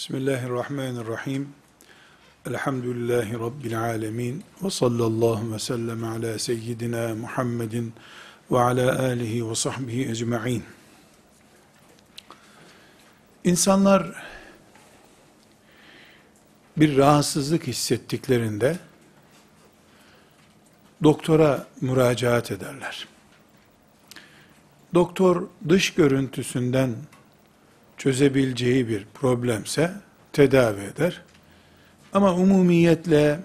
Bismillahirrahmanirrahim. Elhamdülillahi Rabbil alemin. Ve sallallahu ve sellem ala seyyidina Muhammedin ve ala alihi ve sahbihi ecma'in. İnsanlar bir rahatsızlık hissettiklerinde doktora müracaat ederler. Doktor dış görüntüsünden çözebileceği bir problemse tedavi eder. Ama umumiyetle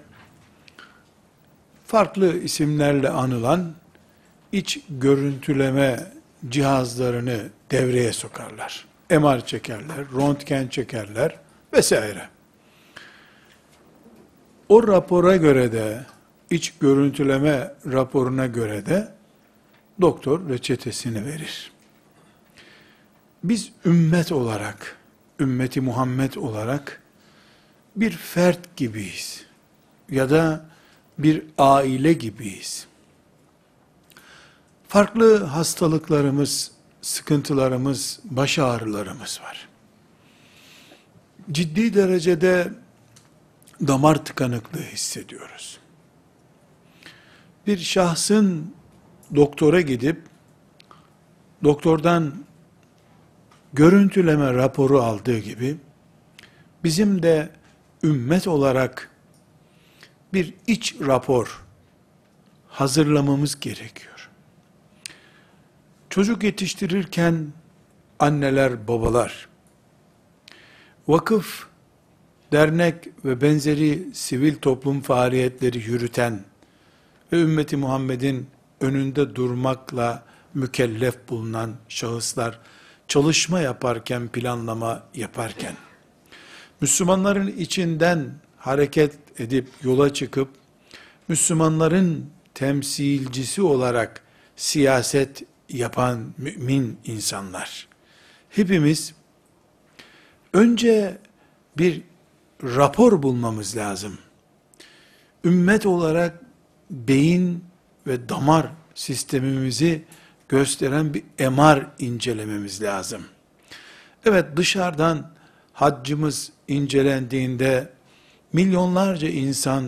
farklı isimlerle anılan iç görüntüleme cihazlarını devreye sokarlar. MR çekerler, röntgen çekerler vesaire. O rapora göre de iç görüntüleme raporuna göre de doktor reçetesini verir. Biz ümmet olarak, ümmeti Muhammed olarak bir fert gibiyiz. Ya da bir aile gibiyiz. Farklı hastalıklarımız, sıkıntılarımız, baş ağrılarımız var. Ciddi derecede damar tıkanıklığı hissediyoruz. Bir şahsın doktora gidip doktordan görüntüleme raporu aldığı gibi bizim de ümmet olarak bir iç rapor hazırlamamız gerekiyor. Çocuk yetiştirirken anneler, babalar, vakıf, dernek ve benzeri sivil toplum faaliyetleri yürüten ve ümmeti Muhammed'in önünde durmakla mükellef bulunan şahıslar çalışma yaparken, planlama yaparken, Müslümanların içinden hareket edip yola çıkıp, Müslümanların temsilcisi olarak siyaset yapan mümin insanlar. Hepimiz önce bir rapor bulmamız lazım. Ümmet olarak beyin ve damar sistemimizi gösteren bir MR incelememiz lazım. Evet dışarıdan haccımız incelendiğinde milyonlarca insan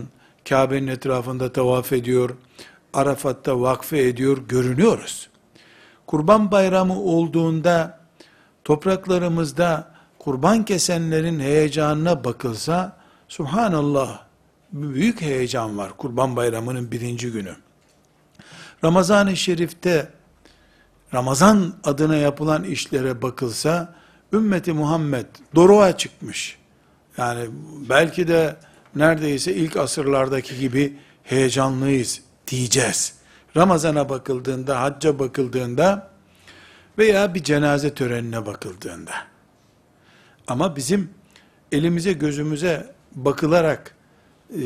Kabe'nin etrafında tavaf ediyor, Arafat'ta vakfe ediyor, görünüyoruz. Kurban bayramı olduğunda topraklarımızda kurban kesenlerin heyecanına bakılsa, subhanallah, büyük heyecan var kurban bayramının birinci günü. Ramazan-ı Şerif'te Ramazan adına yapılan işlere bakılsa, ümmeti Muhammed doruğa çıkmış. Yani belki de neredeyse ilk asırlardaki gibi heyecanlıyız diyeceğiz. Ramazana bakıldığında, hacca bakıldığında veya bir cenaze törenine bakıldığında. Ama bizim elimize gözümüze bakılarak e,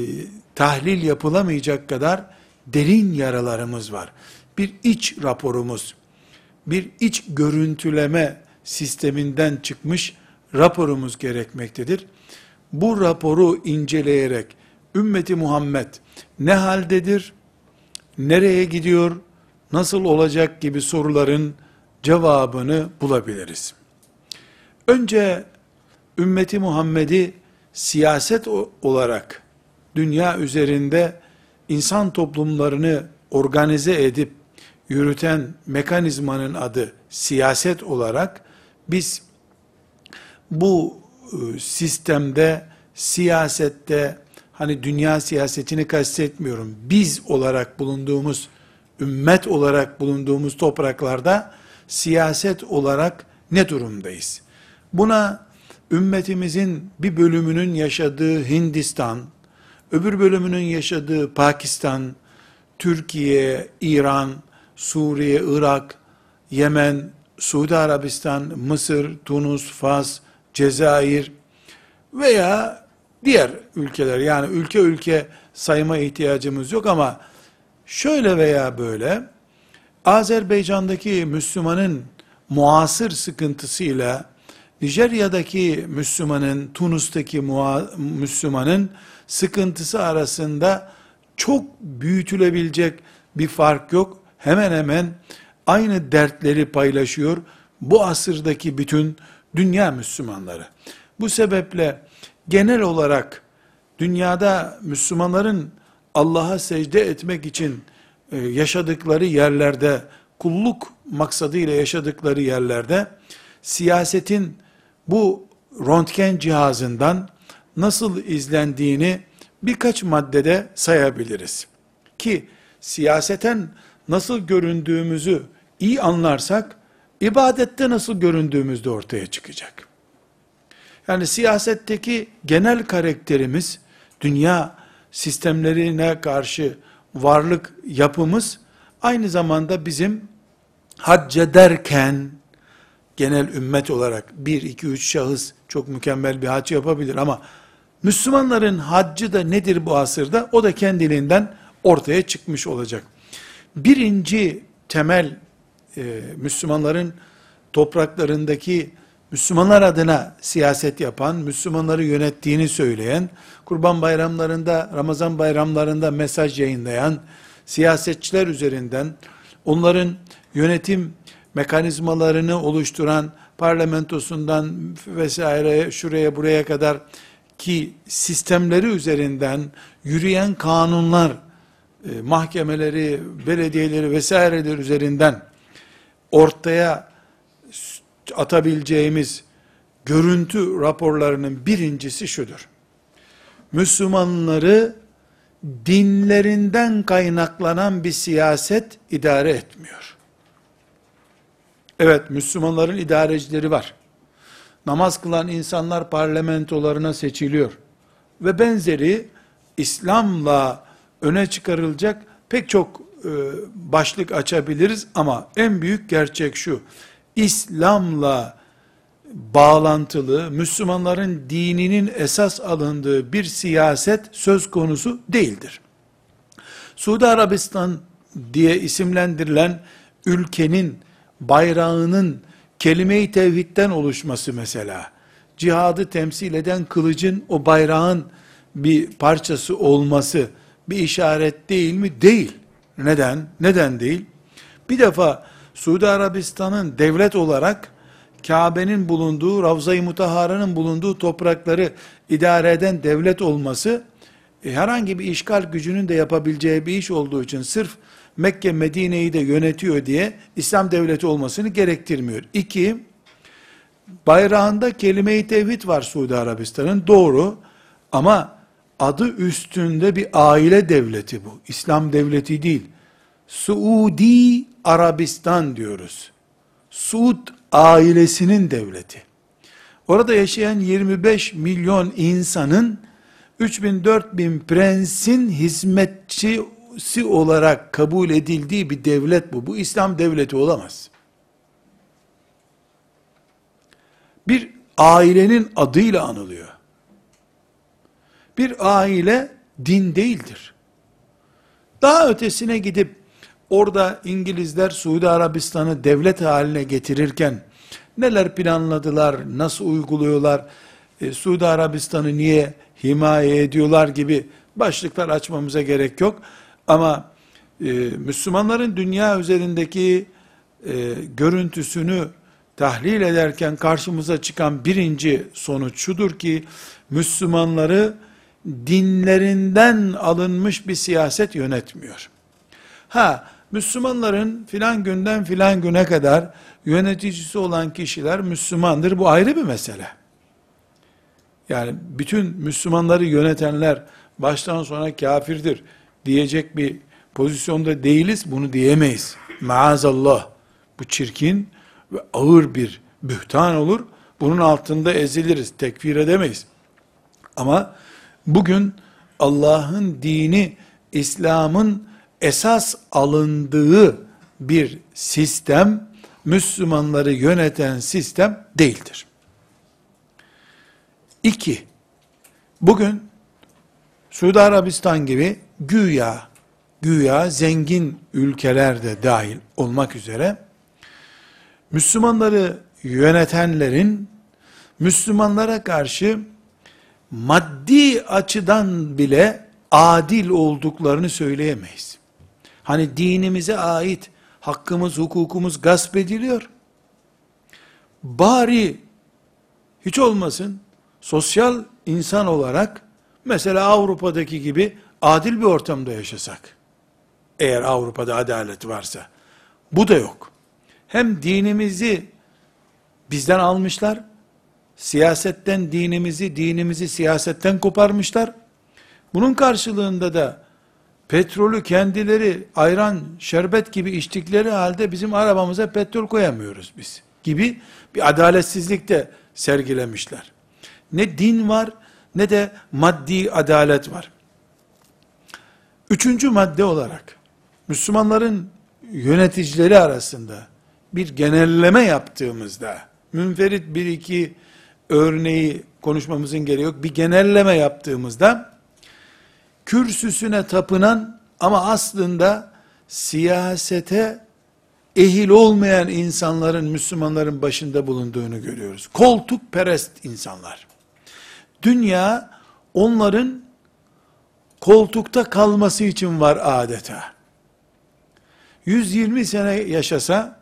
tahlil yapılamayacak kadar derin yaralarımız var. Bir iç raporumuz, bir iç görüntüleme sisteminden çıkmış raporumuz gerekmektedir. Bu raporu inceleyerek ümmeti Muhammed ne haldedir, nereye gidiyor, nasıl olacak gibi soruların cevabını bulabiliriz. Önce ümmeti Muhammed'i siyaset olarak dünya üzerinde insan toplumlarını organize edip yürüten mekanizmanın adı siyaset olarak biz bu e, sistemde siyasette hani dünya siyasetini kastetmiyorum. Biz olarak bulunduğumuz ümmet olarak bulunduğumuz topraklarda siyaset olarak ne durumdayız? Buna ümmetimizin bir bölümünün yaşadığı Hindistan, öbür bölümünün yaşadığı Pakistan, Türkiye, İran, Suriye, Irak, Yemen, Suudi Arabistan, Mısır, Tunus, Fas, Cezayir veya diğer ülkeler. Yani ülke ülke sayma ihtiyacımız yok ama şöyle veya böyle Azerbaycan'daki Müslümanın muasır sıkıntısıyla Nijerya'daki Müslümanın, Tunus'taki Müslümanın sıkıntısı arasında çok büyütülebilecek bir fark yok hemen hemen aynı dertleri paylaşıyor bu asırdaki bütün dünya Müslümanları. Bu sebeple genel olarak dünyada Müslümanların Allah'a secde etmek için e, yaşadıkları yerlerde, kulluk maksadıyla yaşadıkları yerlerde siyasetin bu röntgen cihazından nasıl izlendiğini birkaç maddede sayabiliriz. Ki siyaseten nasıl göründüğümüzü iyi anlarsak, ibadette nasıl göründüğümüz de ortaya çıkacak. Yani siyasetteki genel karakterimiz, dünya sistemlerine karşı varlık yapımız, aynı zamanda bizim hac ederken, genel ümmet olarak bir, iki, üç şahıs çok mükemmel bir hac yapabilir ama Müslümanların haccı da nedir bu asırda? O da kendiliğinden ortaya çıkmış olacak. Birinci temel e, Müslümanların topraklarındaki Müslümanlar adına siyaset yapan, Müslümanları yönettiğini söyleyen, kurban bayramlarında, Ramazan bayramlarında mesaj yayınlayan, siyasetçiler üzerinden, onların yönetim mekanizmalarını oluşturan, parlamentosundan vesaire şuraya buraya kadar ki sistemleri üzerinden yürüyen kanunlar, e, mahkemeleri, belediyeleri vesaireler üzerinden ortaya atabileceğimiz görüntü raporlarının birincisi şudur. Müslümanları dinlerinden kaynaklanan bir siyaset idare etmiyor. Evet, Müslümanların idarecileri var. Namaz kılan insanlar parlamentolarına seçiliyor. Ve benzeri İslam'la öne çıkarılacak pek çok e, başlık açabiliriz ama en büyük gerçek şu. İslam'la bağlantılı, Müslümanların dininin esas alındığı bir siyaset söz konusu değildir. Suudi Arabistan diye isimlendirilen ülkenin bayrağının kelime-i tevhidden oluşması mesela, cihadı temsil eden kılıcın o bayrağın bir parçası olması bir işaret değil mi? Değil. Neden? Neden değil? Bir defa Suudi Arabistan'ın devlet olarak Kabe'nin bulunduğu, Ravza-i Mutahara'nın bulunduğu toprakları idare eden devlet olması, e, herhangi bir işgal gücünün de yapabileceği bir iş olduğu için sırf Mekke Medine'yi de yönetiyor diye İslam devleti olmasını gerektirmiyor. İki, bayrağında kelime-i tevhid var Suudi Arabistan'ın doğru ama adı üstünde bir aile devleti bu. İslam devleti değil. Suudi Arabistan diyoruz. Suud ailesinin devleti. Orada yaşayan 25 milyon insanın 3000-4000 prensin hizmetçisi olarak kabul edildiği bir devlet bu. Bu İslam devleti olamaz. Bir ailenin adıyla anılıyor. Bir aile din değildir. Daha ötesine gidip orada İngilizler Suudi Arabistan'ı devlet haline getirirken neler planladılar, nasıl uyguluyorlar, e, Suudi Arabistan'ı niye himaye ediyorlar gibi başlıklar açmamıza gerek yok. Ama e, Müslümanların dünya üzerindeki e, görüntüsünü tahlil ederken karşımıza çıkan birinci sonuç şudur ki Müslümanları dinlerinden alınmış bir siyaset yönetmiyor. Ha, Müslümanların filan günden filan güne kadar yöneticisi olan kişiler Müslümandır. Bu ayrı bir mesele. Yani bütün Müslümanları yönetenler baştan sona kafirdir diyecek bir pozisyonda değiliz. Bunu diyemeyiz. Maazallah. Bu çirkin ve ağır bir bühtan olur. Bunun altında eziliriz. Tekfir edemeyiz. Ama bugün Allah'ın dini, İslam'ın esas alındığı bir sistem, Müslümanları yöneten sistem değildir. İki, bugün Suudi Arabistan gibi güya, güya zengin ülkelerde dahil olmak üzere, Müslümanları yönetenlerin, Müslümanlara karşı maddi açıdan bile adil olduklarını söyleyemeyiz. Hani dinimize ait hakkımız, hukukumuz gasp ediliyor. Bari hiç olmasın sosyal insan olarak mesela Avrupa'daki gibi adil bir ortamda yaşasak, eğer Avrupa'da adalet varsa, bu da yok. Hem dinimizi bizden almışlar, siyasetten dinimizi, dinimizi siyasetten koparmışlar. Bunun karşılığında da petrolü kendileri ayran, şerbet gibi içtikleri halde bizim arabamıza petrol koyamıyoruz biz gibi bir adaletsizlik de sergilemişler. Ne din var ne de maddi adalet var. Üçüncü madde olarak Müslümanların yöneticileri arasında bir genelleme yaptığımızda münferit bir iki örneği konuşmamızın gereği yok. Bir genelleme yaptığımızda kürsüsüne tapınan ama aslında siyasete ehil olmayan insanların Müslümanların başında bulunduğunu görüyoruz. Koltuk perest insanlar. Dünya onların koltukta kalması için var adeta. 120 sene yaşasa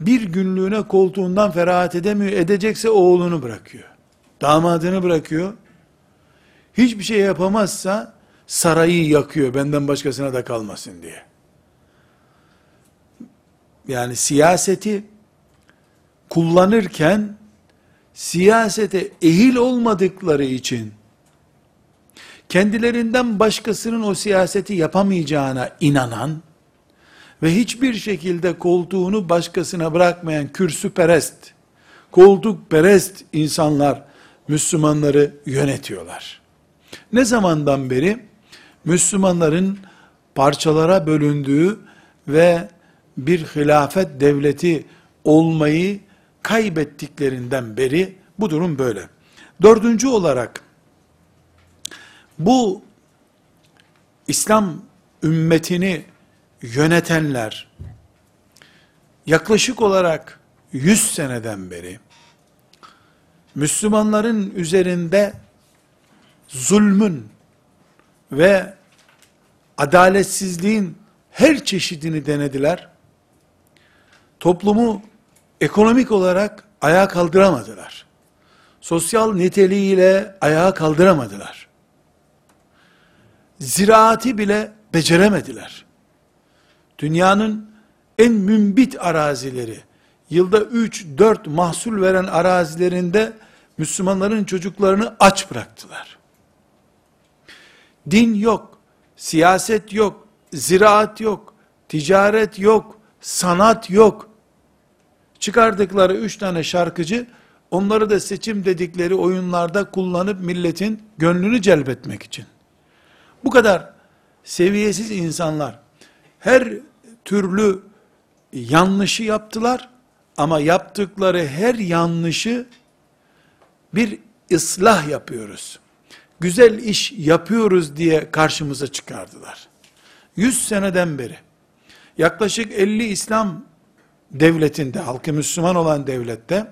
bir günlüğüne koltuğundan ferahat edemiyor. Edecekse oğlunu bırakıyor. Damadını bırakıyor. Hiçbir şey yapamazsa sarayı yakıyor benden başkasına da kalmasın diye. Yani siyaseti kullanırken siyasete ehil olmadıkları için kendilerinden başkasının o siyaseti yapamayacağına inanan ve hiçbir şekilde koltuğunu başkasına bırakmayan kürsü perest, koltuk perest insanlar Müslümanları yönetiyorlar. Ne zamandan beri Müslümanların parçalara bölündüğü ve bir hilafet devleti olmayı kaybettiklerinden beri bu durum böyle. Dördüncü olarak bu İslam ümmetini yönetenler yaklaşık olarak 100 seneden beri Müslümanların üzerinde zulmün ve adaletsizliğin her çeşidini denediler. Toplumu ekonomik olarak ayağa kaldıramadılar. Sosyal niteliğiyle ayağa kaldıramadılar. Ziraati bile beceremediler. Dünyanın en mümbit arazileri, yılda 3-4 mahsul veren arazilerinde Müslümanların çocuklarını aç bıraktılar. Din yok, siyaset yok, ziraat yok, ticaret yok, sanat yok. Çıkardıkları üç tane şarkıcı, onları da seçim dedikleri oyunlarda kullanıp milletin gönlünü celbetmek için. Bu kadar seviyesiz insanlar, her türlü yanlışı yaptılar ama yaptıkları her yanlışı bir ıslah yapıyoruz. Güzel iş yapıyoruz diye karşımıza çıkardılar. 100 seneden beri yaklaşık 50 İslam devletinde, halkı Müslüman olan devlette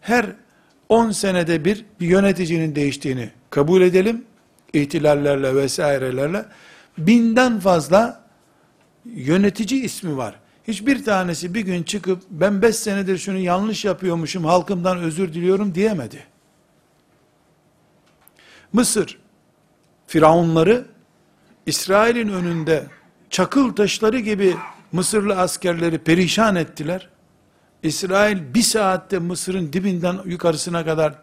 her 10 senede bir bir yöneticinin değiştiğini kabul edelim. ihtilallerle vesairelerle binden fazla yönetici ismi var. Hiçbir tanesi bir gün çıkıp ben beş senedir şunu yanlış yapıyormuşum halkımdan özür diliyorum diyemedi. Mısır firavunları İsrail'in önünde çakıl taşları gibi Mısırlı askerleri perişan ettiler. İsrail bir saatte Mısır'ın dibinden yukarısına kadar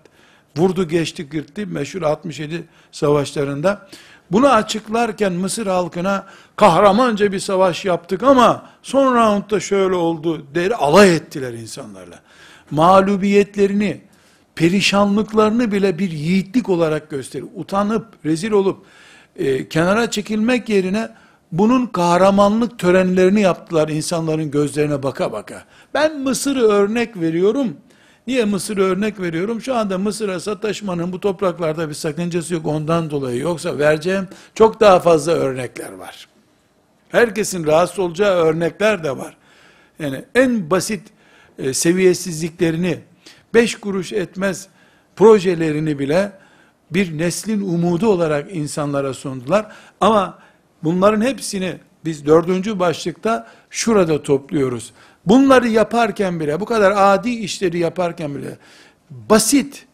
vurdu geçti gitti meşhur 67 savaşlarında. Bunu açıklarken Mısır halkına kahramanca bir savaş yaptık ama son roundda şöyle oldu der alay ettiler insanlarla. Mağlubiyetlerini, perişanlıklarını bile bir yiğitlik olarak gösterir. Utanıp, rezil olup, e, kenara çekilmek yerine bunun kahramanlık törenlerini yaptılar insanların gözlerine baka baka. Ben Mısır'ı örnek veriyorum. Niye Mısır'ı örnek veriyorum? Şu anda Mısır'a sataşmanın bu topraklarda bir sakıncası yok ondan dolayı. Yoksa vereceğim çok daha fazla örnekler var. Herkesin rahatsız olacağı örnekler de var. Yani en basit e, seviyesizliklerini, beş kuruş etmez projelerini bile bir neslin umudu olarak insanlara sundular. Ama bunların hepsini biz dördüncü başlıkta şurada topluyoruz. Bunları yaparken bile, bu kadar adi işleri yaparken bile, basit,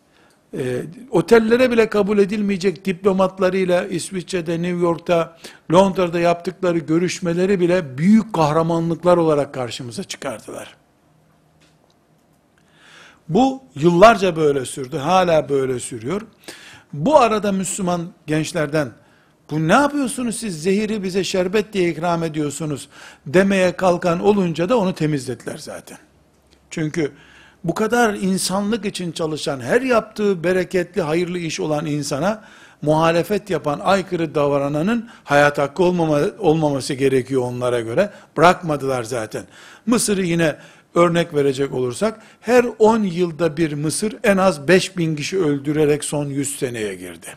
e, otellere bile kabul edilmeyecek diplomatlarıyla İsviçre'de, New York'ta, Londra'da yaptıkları görüşmeleri bile büyük kahramanlıklar olarak karşımıza çıkardılar. Bu yıllarca böyle sürdü, hala böyle sürüyor. Bu arada Müslüman gençlerden bu ne yapıyorsunuz siz zehiri bize şerbet diye ikram ediyorsunuz demeye kalkan olunca da onu temizlediler zaten. Çünkü bu kadar insanlık için çalışan, her yaptığı bereketli, hayırlı iş olan insana muhalefet yapan, aykırı davrananın hayat hakkı olmama, olmaması gerekiyor onlara göre. Bırakmadılar zaten. Mısır'ı yine örnek verecek olursak, her 10 yılda bir Mısır en az 5000 kişi öldürerek son 100 seneye girdi.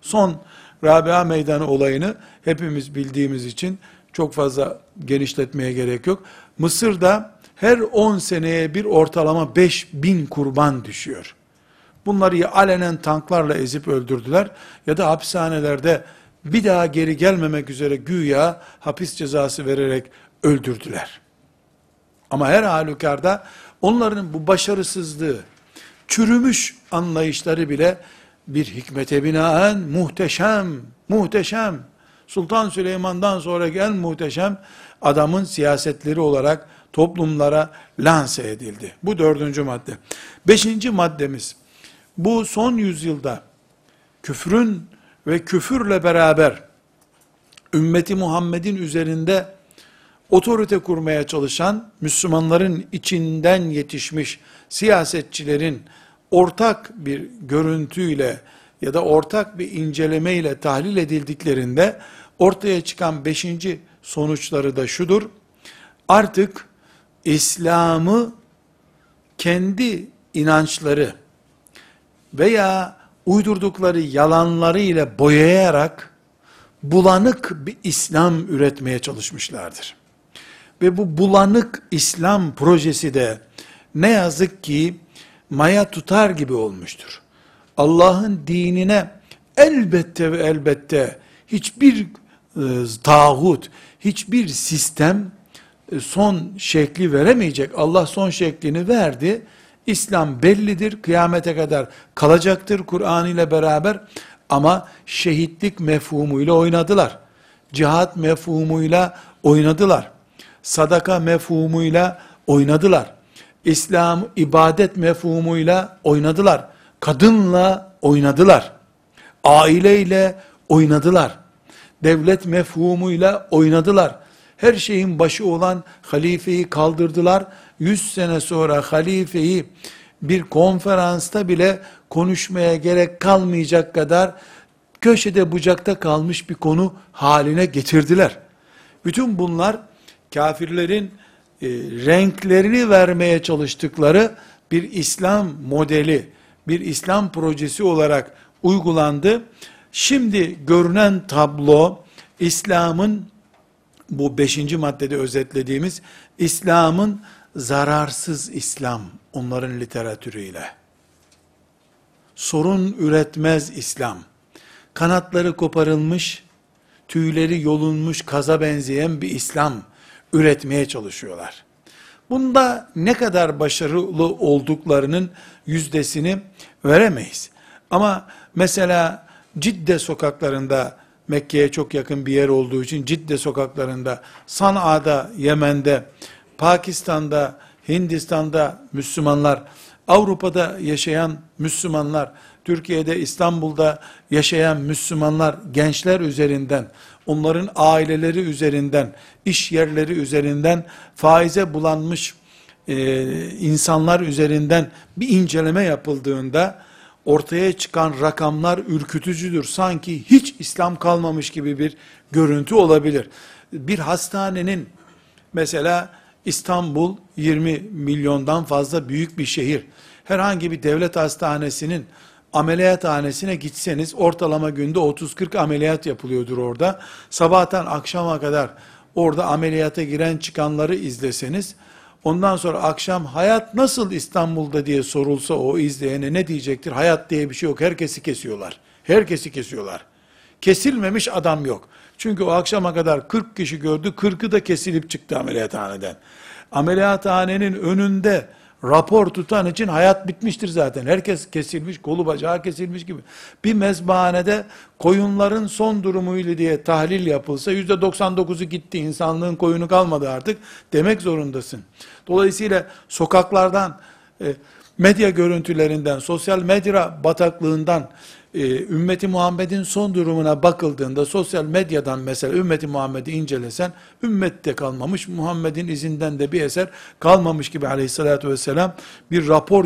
Son Rabia Meydanı olayını hepimiz bildiğimiz için çok fazla genişletmeye gerek yok. Mısır'da her 10 seneye bir ortalama 5000 kurban düşüyor. Bunları ya alenen tanklarla ezip öldürdüler ya da hapishanelerde bir daha geri gelmemek üzere güya hapis cezası vererek öldürdüler. Ama her halükarda onların bu başarısızlığı, çürümüş anlayışları bile bir hikmete binaen muhteşem, muhteşem, Sultan Süleyman'dan sonra en muhteşem adamın siyasetleri olarak toplumlara lanse edildi. Bu dördüncü madde. Beşinci maddemiz, bu son yüzyılda küfrün ve küfürle beraber ümmeti Muhammed'in üzerinde otorite kurmaya çalışan Müslümanların içinden yetişmiş siyasetçilerin ortak bir görüntüyle ya da ortak bir incelemeyle tahlil edildiklerinde ortaya çıkan beşinci sonuçları da şudur. Artık İslam'ı kendi inançları veya uydurdukları yalanları ile boyayarak bulanık bir İslam üretmeye çalışmışlardır. Ve bu bulanık İslam projesi de ne yazık ki maya tutar gibi olmuştur. Allah'ın dinine elbette ve elbette hiçbir e, tağut, hiçbir sistem son şekli veremeyecek. Allah son şeklini verdi. İslam bellidir, kıyamete kadar kalacaktır Kur'an ile beraber ama şehitlik mefhumuyla oynadılar. Cihat mefhumuyla oynadılar. Sadaka mefhumuyla oynadılar. İslam ibadet mefhumuyla oynadılar. Kadınla oynadılar. Aileyle oynadılar. Devlet mefhumuyla oynadılar. Her şeyin başı olan halifeyi kaldırdılar. 100 sene sonra halifeyi bir konferansta bile konuşmaya gerek kalmayacak kadar köşede bucakta kalmış bir konu haline getirdiler. Bütün bunlar kafirlerin e, renklerini vermeye çalıştıkları bir İslam modeli, bir İslam projesi olarak uygulandı. Şimdi görünen tablo İslam'ın bu beşinci maddede özetlediğimiz İslam'ın zararsız İslam onların literatürüyle. Sorun üretmez İslam. Kanatları koparılmış, tüyleri yolunmuş kaza benzeyen bir İslam üretmeye çalışıyorlar. Bunda ne kadar başarılı olduklarının yüzdesini veremeyiz. Ama mesela Cidde sokaklarında Mekke'ye çok yakın bir yer olduğu için Cidde sokaklarında, San'a'da, Yemen'de, Pakistan'da, Hindistan'da Müslümanlar, Avrupa'da yaşayan Müslümanlar, Türkiye'de, İstanbul'da yaşayan Müslümanlar, gençler üzerinden, onların aileleri üzerinden, iş yerleri üzerinden, faize bulanmış e, insanlar üzerinden bir inceleme yapıldığında, ortaya çıkan rakamlar ürkütücüdür. Sanki hiç İslam kalmamış gibi bir görüntü olabilir. Bir hastanenin mesela İstanbul 20 milyondan fazla büyük bir şehir. Herhangi bir devlet hastanesinin ameliyathanesine gitseniz ortalama günde 30-40 ameliyat yapılıyordur orada. Sabahtan akşama kadar orada ameliyata giren çıkanları izleseniz Ondan sonra akşam hayat nasıl İstanbul'da diye sorulsa o izleyene ne diyecektir? Hayat diye bir şey yok. Herkesi kesiyorlar. Herkesi kesiyorlar. Kesilmemiş adam yok. Çünkü o akşama kadar 40 kişi gördü. 40'ı da kesilip çıktı ameliyathaneden. Ameliyathanenin önünde rapor tutan için hayat bitmiştir zaten. Herkes kesilmiş, kolu bacağı kesilmiş gibi. Bir mezbahanede koyunların son durumuyla diye tahlil yapılsa yüzde 99'u gitti, insanlığın koyunu kalmadı artık demek zorundasın. Dolayısıyla sokaklardan, e, medya görüntülerinden, sosyal medya bataklığından, e, ümmeti Muhammed'in son durumuna bakıldığında sosyal medyadan mesela ümmeti Muhammed'i incelesen ümmette kalmamış Muhammed'in izinden de bir eser kalmamış gibi aleyhissalatü vesselam bir rapor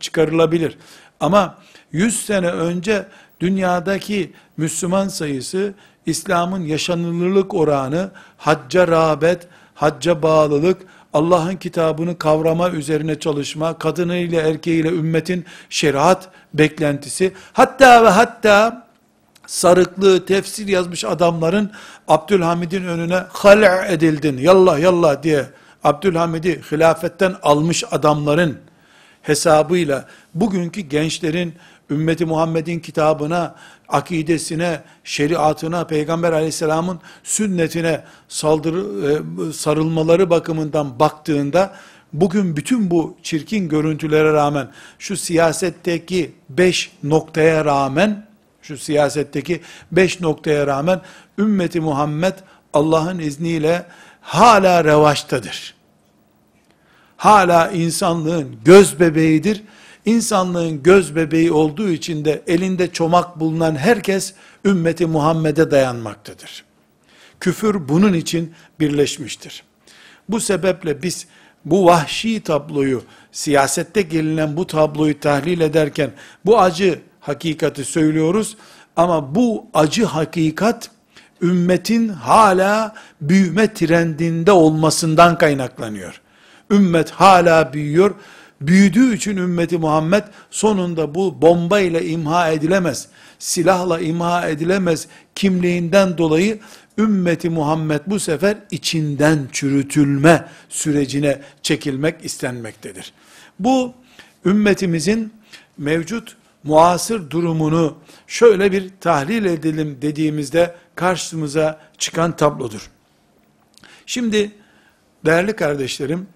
çıkarılabilir. Ama 100 sene önce dünyadaki Müslüman sayısı İslam'ın yaşanılırlık oranı, hacca rağbet, hacca bağlılık, Allah'ın kitabını kavrama üzerine çalışma, kadınıyla erkeğiyle ümmetin şeriat beklentisi, hatta ve hatta sarıklı tefsir yazmış adamların Abdülhamid'in önüne hal' edildin, yallah yallah diye Abdülhamid'i hilafetten almış adamların hesabıyla bugünkü gençlerin ümmeti Muhammed'in kitabına, akidesine, şeriatına, Peygamber aleyhisselamın sünnetine saldırı, e, sarılmaları bakımından baktığında, bugün bütün bu çirkin görüntülere rağmen, şu siyasetteki beş noktaya rağmen, şu siyasetteki beş noktaya rağmen, ümmeti Muhammed Allah'ın izniyle hala revaçtadır. Hala insanlığın göz bebeğidir İnsanlığın göz bebeği olduğu için de elinde çomak bulunan herkes ümmeti Muhammed'e dayanmaktadır. Küfür bunun için birleşmiştir. Bu sebeple biz bu vahşi tabloyu, siyasette gelinen bu tabloyu tahlil ederken bu acı hakikati söylüyoruz ama bu acı hakikat ümmetin hala büyüme trendinde olmasından kaynaklanıyor. Ümmet hala büyüyor büyüdüğü için ümmeti Muhammed sonunda bu bomba ile imha edilemez, silahla imha edilemez kimliğinden dolayı ümmeti Muhammed bu sefer içinden çürütülme sürecine çekilmek istenmektedir. Bu ümmetimizin mevcut muasır durumunu şöyle bir tahlil edelim dediğimizde karşımıza çıkan tablodur. Şimdi değerli kardeşlerim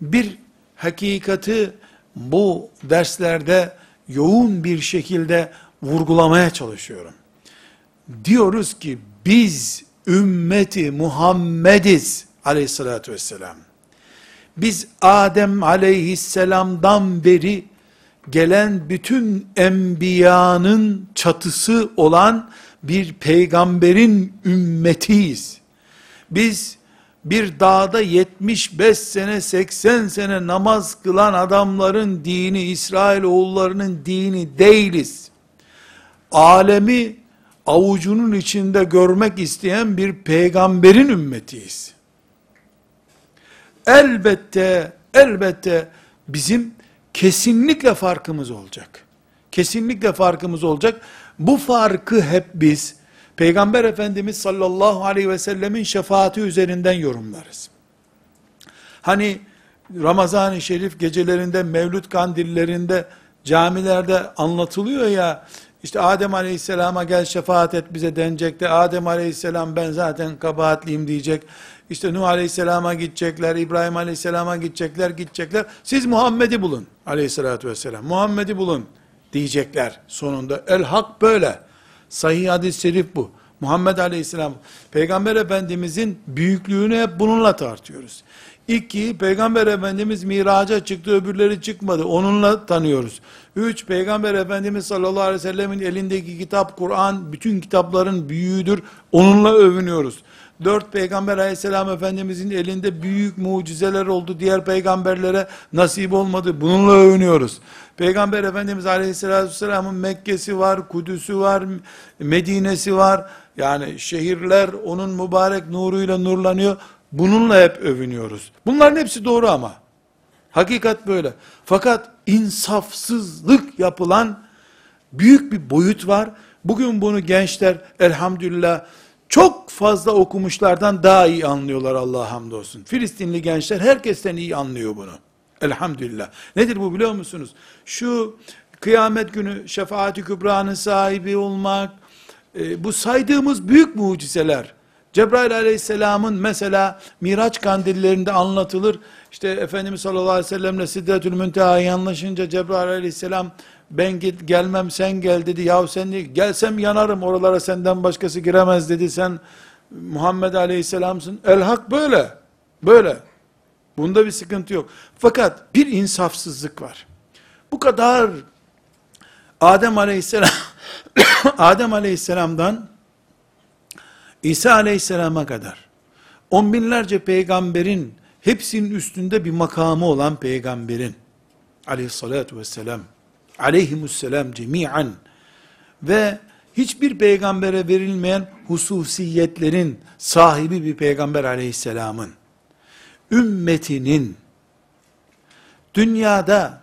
bir hakikati bu derslerde yoğun bir şekilde vurgulamaya çalışıyorum. Diyoruz ki biz ümmeti Muhammediz aleyhissalatü vesselam. Biz Adem aleyhisselamdan beri gelen bütün enbiyanın çatısı olan bir peygamberin ümmetiyiz. Biz bir dağda 75 sene 80 sene namaz kılan adamların dini İsrail oğullarının dini değiliz. Alemi avucunun içinde görmek isteyen bir peygamberin ümmetiyiz. Elbette elbette bizim kesinlikle farkımız olacak. Kesinlikle farkımız olacak. Bu farkı hep biz Peygamber Efendimiz sallallahu aleyhi ve sellemin şefaati üzerinden yorumlarız. Hani Ramazan-ı Şerif gecelerinde, Mevlüt kandillerinde, camilerde anlatılıyor ya, işte Adem Aleyhisselam'a gel şefaat et bize denecek de, Adem Aleyhisselam ben zaten kabahatliyim diyecek. İşte Nuh Aleyhisselam'a gidecekler, İbrahim Aleyhisselam'a gidecekler, gidecekler. Siz Muhammed'i bulun Aleyhisselatü Vesselam. Muhammed'i bulun diyecekler sonunda. El hak böyle. Sahih hadis-i şerif bu. Muhammed Aleyhisselam, Peygamber Efendimizin büyüklüğünü hep bununla tartıyoruz. İki, Peygamber Efendimiz miraca çıktı, öbürleri çıkmadı. Onunla tanıyoruz. Üç, Peygamber Efendimiz sallallahu aleyhi ve sellemin elindeki kitap, Kur'an, bütün kitapların büyüğüdür. Onunla övünüyoruz. Dört, Peygamber aleyhisselam Efendimizin elinde büyük mucizeler oldu. Diğer peygamberlere nasip olmadı. Bununla övünüyoruz. Peygamber Efendimiz Aleyhisselatü Vesselam'ın Mekke'si var, Kudüs'ü var, Medine'si var. Yani şehirler onun mübarek nuruyla nurlanıyor. Bununla hep övünüyoruz. Bunların hepsi doğru ama. Hakikat böyle. Fakat insafsızlık yapılan büyük bir boyut var. Bugün bunu gençler elhamdülillah çok fazla okumuşlardan daha iyi anlıyorlar Allah'a hamdolsun. Filistinli gençler herkesten iyi anlıyor bunu. Elhamdülillah. Nedir bu biliyor musunuz? Şu kıyamet günü şefaati kübranın sahibi olmak, e, bu saydığımız büyük mucizeler, Cebrail aleyhisselamın mesela Miraç kandillerinde anlatılır. İşte Efendimiz sallallahu aleyhi ve sellemle Siddetül Münteha'yı anlaşınca Cebrail aleyhisselam ben git gelmem sen gel dedi. Yahu sen de- gelsem yanarım oralara senden başkası giremez dedi. Sen Muhammed aleyhisselamsın. El hak böyle. Böyle. Bunda bir sıkıntı yok. Fakat bir insafsızlık var. Bu kadar Adem aleyhisselam Adem aleyhisselamdan İsa aleyhisselama kadar on binlerce peygamberin hepsinin üstünde bir makamı olan peygamberin aleyhissalatu vesselam aleyhimusselam cemiyen ve hiçbir peygambere verilmeyen hususiyetlerin sahibi bir peygamber aleyhisselamın ümmetinin dünyada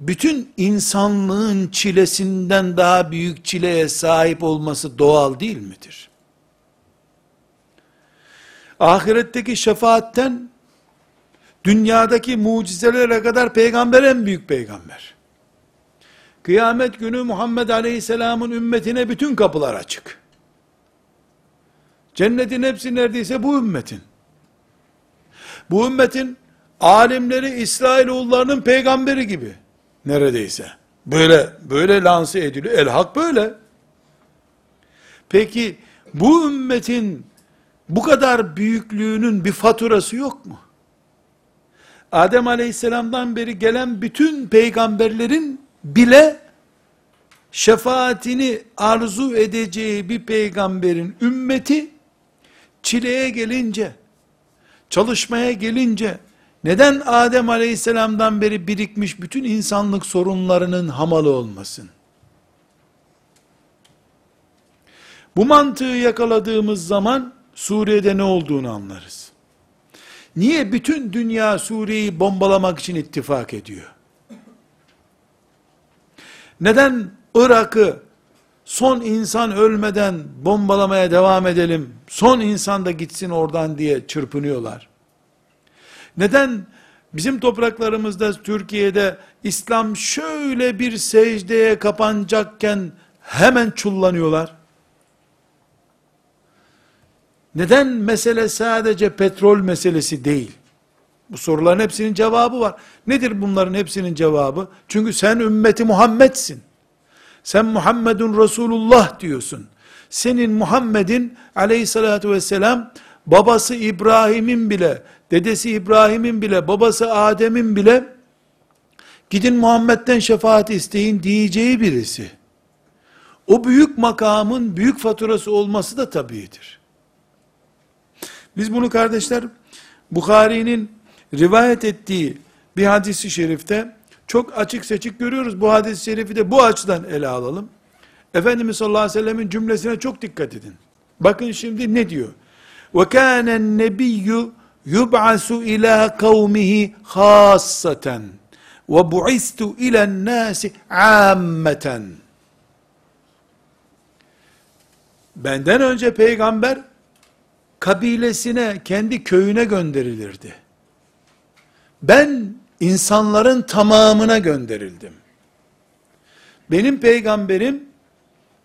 bütün insanlığın çilesinden daha büyük çileye sahip olması doğal değil midir? Ahiretteki şefaatten dünyadaki mucizelere kadar peygamber en büyük peygamber. Kıyamet günü Muhammed Aleyhisselam'ın ümmetine bütün kapılar açık. Cennetin hepsi neredeyse bu ümmetin. Bu ümmetin alimleri İsrailoğullarının peygamberi gibi neredeyse. Böyle böyle lanse ediliyor. El hak böyle. Peki bu ümmetin bu kadar büyüklüğünün bir faturası yok mu? Adem Aleyhisselam'dan beri gelen bütün peygamberlerin bile şefaatini arzu edeceği bir peygamberin ümmeti çileye gelince, çalışmaya gelince neden Adem Aleyhisselam'dan beri birikmiş bütün insanlık sorunlarının hamalı olmasın? Bu mantığı yakaladığımız zaman Suriye'de ne olduğunu anlarız. Niye bütün dünya Suriye'yi bombalamak için ittifak ediyor? Neden Irak'ı son insan ölmeden bombalamaya devam edelim, son insan da gitsin oradan diye çırpınıyorlar? Neden bizim topraklarımızda, Türkiye'de İslam şöyle bir secdeye kapanacakken hemen çullanıyorlar? Neden mesele sadece petrol meselesi değil? Bu soruların hepsinin cevabı var. Nedir bunların hepsinin cevabı? Çünkü sen ümmeti Muhammed'sin. Sen Muhammedun Resulullah diyorsun. Senin Muhammed'in aleyhissalatü vesselam babası İbrahim'in bile, dedesi İbrahim'in bile, babası Adem'in bile gidin Muhammed'den şefaat isteyin diyeceği birisi. O büyük makamın büyük faturası olması da tabiidir. Biz bunu kardeşler Bukhari'nin rivayet ettiği bir hadisi şerifte çok açık seçik görüyoruz. Bu hadis-i şerifi de bu açıdan ele alalım. Efendimiz sallallahu aleyhi ve sellemin cümlesine çok dikkat edin. Bakın şimdi ne diyor? وَكَانَ النَّبِيُّ يُبْعَسُ اِلَى قَوْمِهِ خَاصَّةً وَبُعِسْتُ اِلَى النَّاسِ عَامَّةً Benden önce peygamber kabilesine, kendi köyüne gönderilirdi. Ben insanların tamamına gönderildim. Benim peygamberim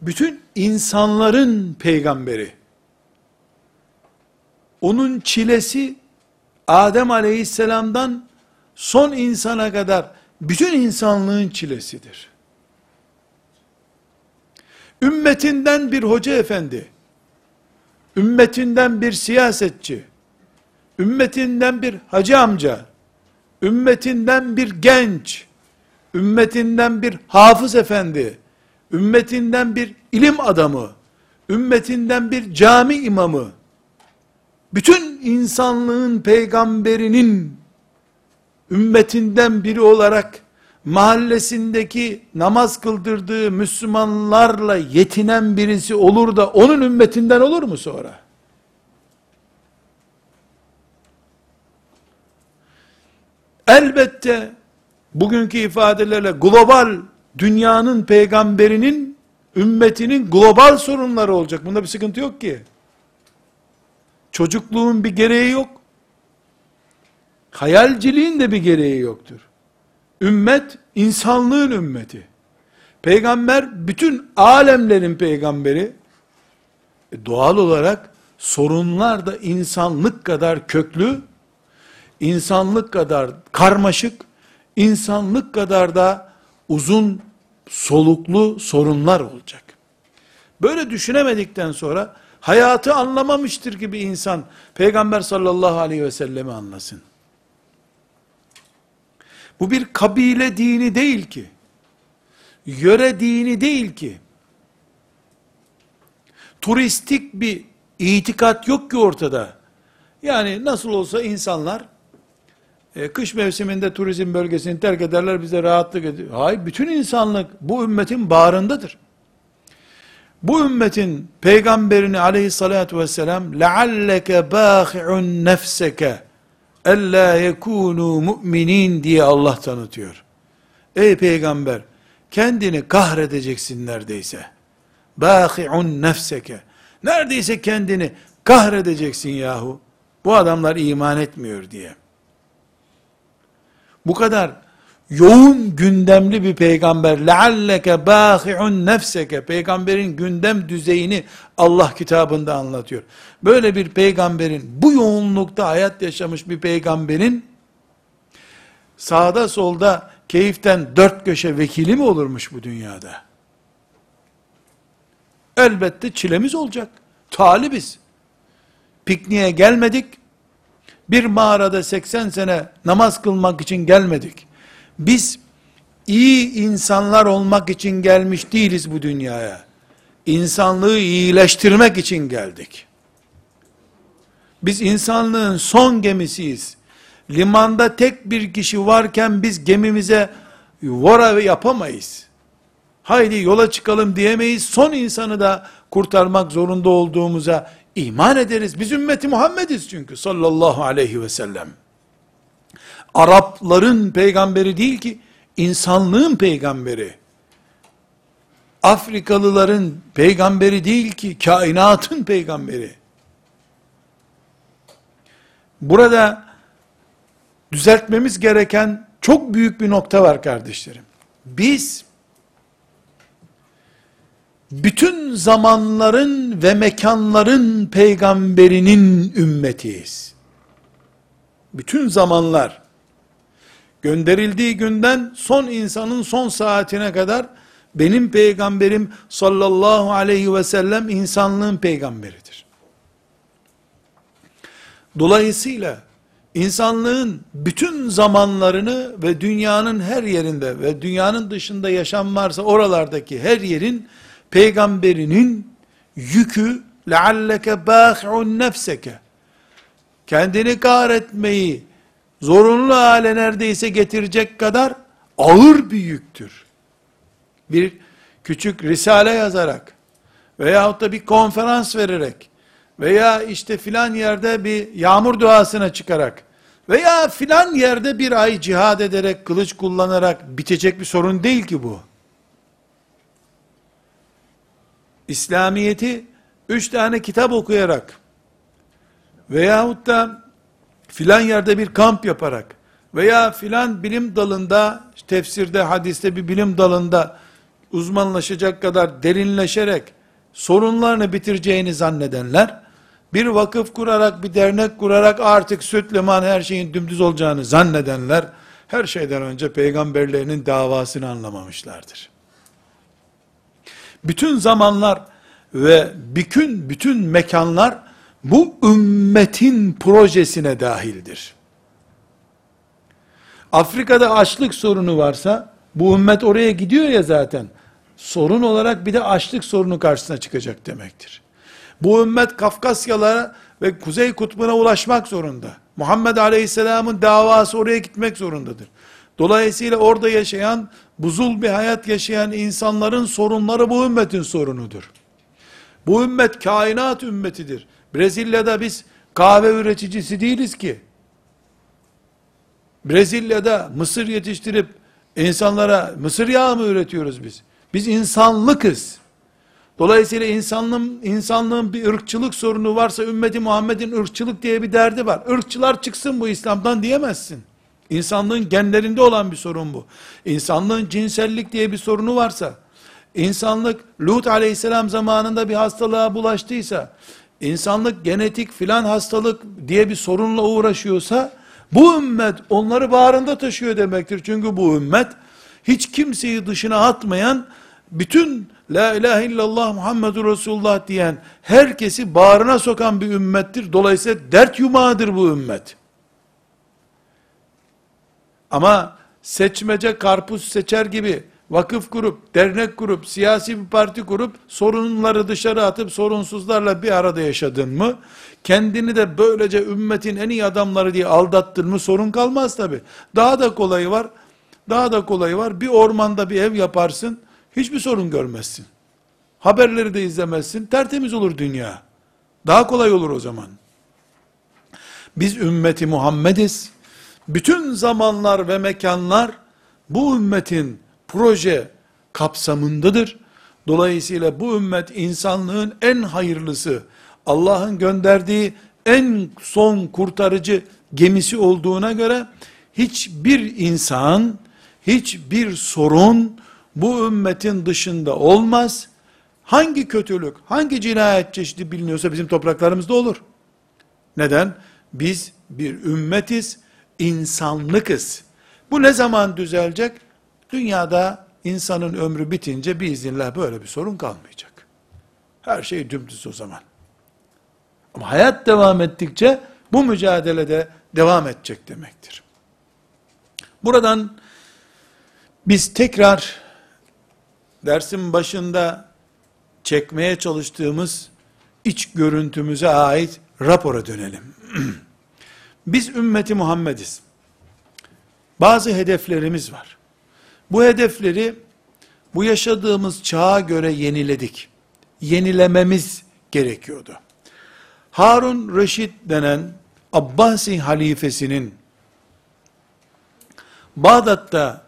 bütün insanların peygamberi. Onun çilesi Adem Aleyhisselam'dan son insana kadar bütün insanlığın çilesidir. Ümmetinden bir hoca efendi, ümmetinden bir siyasetçi, ümmetinden bir hacı amca, ümmetinden bir genç, ümmetinden bir hafız efendi, ümmetinden bir ilim adamı, ümmetinden bir cami imamı, bütün insanlığın peygamberinin ümmetinden biri olarak mahallesindeki namaz kıldırdığı Müslümanlarla yetinen birisi olur da onun ümmetinden olur mu sonra? Elbette bugünkü ifadelerle global dünyanın peygamberinin ümmetinin global sorunları olacak. Bunda bir sıkıntı yok ki. Çocukluğun bir gereği yok. Hayalciliğin de bir gereği yoktur. Ümmet, insanlığın ümmeti. Peygamber, bütün alemlerin peygamberi. E doğal olarak sorunlar da insanlık kadar köklü, insanlık kadar karmaşık, insanlık kadar da uzun soluklu sorunlar olacak. Böyle düşünemedikten sonra hayatı anlamamıştır gibi insan Peygamber sallallahu aleyhi ve sellemi anlasın. Bu bir kabile dini değil ki. Yöre dini değil ki. Turistik bir itikat yok ki ortada. Yani nasıl olsa insanlar e, kış mevsiminde turizm bölgesini terk ederler bize rahatlık ediyor. Hayır bütün insanlık bu ümmetin bağrındadır. Bu ümmetin peygamberini aleyhissalatu vesselam lealleke bâhi'un nefseke ella yekûnû mu'minin diye Allah tanıtıyor. Ey peygamber kendini kahredeceksin neredeyse. Bâhi'un nefseke. Neredeyse kendini kahredeceksin yahu. Bu adamlar iman etmiyor diye. Bu kadar yoğun gündemli bir peygamber lealleke bâhi'un nefseke peygamberin gündem düzeyini Allah kitabında anlatıyor. Böyle bir peygamberin bu yoğunlukta hayat yaşamış bir peygamberin sağda solda keyiften dört köşe vekili mi olurmuş bu dünyada? Elbette çilemiz olacak. Talibiz. Pikniğe gelmedik. Bir mağarada 80 sene namaz kılmak için gelmedik. Biz iyi insanlar olmak için gelmiş değiliz bu dünyaya. İnsanlığı iyileştirmek için geldik. Biz insanlığın son gemisiyiz. Limanda tek bir kişi varken biz gemimize vora yapamayız. Haydi yola çıkalım diyemeyiz. Son insanı da kurtarmak zorunda olduğumuza iman ederiz. Biz ümmeti Muhammediz çünkü sallallahu aleyhi ve sellem. Arapların peygamberi değil ki, insanlığın peygamberi. Afrikalıların peygamberi değil ki, kainatın peygamberi. Burada düzeltmemiz gereken çok büyük bir nokta var kardeşlerim. Biz bütün zamanların ve mekanların peygamberinin ümmetiyiz. Bütün zamanlar gönderildiği günden son insanın son saatine kadar benim peygamberim sallallahu aleyhi ve sellem insanlığın peygamberidir. Dolayısıyla insanlığın bütün zamanlarını ve dünyanın her yerinde ve dünyanın dışında yaşam varsa oralardaki her yerin peygamberinin yükü lealleke bâhi'un nefseke kendini kahretmeyi zorunlu hale neredeyse getirecek kadar ağır bir yüktür. Bir küçük risale yazarak veyahut da bir konferans vererek veya işte filan yerde bir yağmur duasına çıkarak veya filan yerde bir ay cihad ederek, kılıç kullanarak bitecek bir sorun değil ki bu. İslamiyeti üç tane kitap okuyarak veyahut da filan yerde bir kamp yaparak veya filan bilim dalında tefsirde hadiste bir bilim dalında uzmanlaşacak kadar derinleşerek sorunlarını bitireceğini zannedenler bir vakıf kurarak bir dernek kurarak artık süt liman her şeyin dümdüz olacağını zannedenler her şeyden önce peygamberlerinin davasını anlamamışlardır. Bütün zamanlar ve bütün bütün mekanlar bu ümmetin projesine dahildir. Afrika'da açlık sorunu varsa bu ümmet oraya gidiyor ya zaten. Sorun olarak bir de açlık sorunu karşısına çıkacak demektir. Bu ümmet Kafkasyalara ve Kuzey Kutbu'na ulaşmak zorunda. Muhammed Aleyhisselam'ın davası oraya gitmek zorundadır. Dolayısıyla orada yaşayan, buzul bir hayat yaşayan insanların sorunları bu ümmetin sorunudur. Bu ümmet kainat ümmetidir. Brezilya'da biz kahve üreticisi değiliz ki. Brezilya'da mısır yetiştirip insanlara mısır yağı mı üretiyoruz biz? Biz insanlıkız. Dolayısıyla insanlığın, insanlığın bir ırkçılık sorunu varsa ümmeti Muhammed'in ırkçılık diye bir derdi var. Irkçılar çıksın bu İslam'dan diyemezsin. İnsanlığın genlerinde olan bir sorun bu. İnsanlığın cinsellik diye bir sorunu varsa, insanlık Lut aleyhisselam zamanında bir hastalığa bulaştıysa, insanlık genetik filan hastalık diye bir sorunla uğraşıyorsa, bu ümmet onları bağrında taşıyor demektir. Çünkü bu ümmet, hiç kimseyi dışına atmayan, bütün La ilahe illallah Muhammedur Resulullah diyen herkesi bağrına sokan bir ümmettir. Dolayısıyla dert yumağıdır bu ümmet. Ama seçmece karpuz seçer gibi vakıf kurup, dernek kurup, siyasi bir parti kurup, sorunları dışarı atıp sorunsuzlarla bir arada yaşadın mı, kendini de böylece ümmetin en iyi adamları diye aldattın mı sorun kalmaz tabi. Daha da kolayı var, daha da kolayı var. Bir ormanda bir ev yaparsın, hiçbir sorun görmezsin. Haberleri de izlemezsin, tertemiz olur dünya. Daha kolay olur o zaman. Biz ümmeti Muhammediz. Bütün zamanlar ve mekanlar bu ümmetin proje kapsamındadır. Dolayısıyla bu ümmet insanlığın en hayırlısı, Allah'ın gönderdiği en son kurtarıcı gemisi olduğuna göre hiçbir insan, hiçbir sorun bu ümmetin dışında olmaz. Hangi kötülük, hangi cinayet çeşidi biliniyorsa bizim topraklarımızda olur. Neden? Biz bir ümmetiz, insanlıkız. Bu ne zaman düzelecek? Dünyada insanın ömrü bitince biiznillah böyle bir sorun kalmayacak. Her şey dümdüz o zaman. Ama hayat devam ettikçe bu mücadelede devam edecek demektir. Buradan biz tekrar dersin başında çekmeye çalıştığımız iç görüntümüze ait rapora dönelim. Biz ümmeti Muhammediz. Bazı hedeflerimiz var. Bu hedefleri bu yaşadığımız çağa göre yeniledik. Yenilememiz gerekiyordu. Harun Reşit denen Abbasi halifesinin Bağdat'ta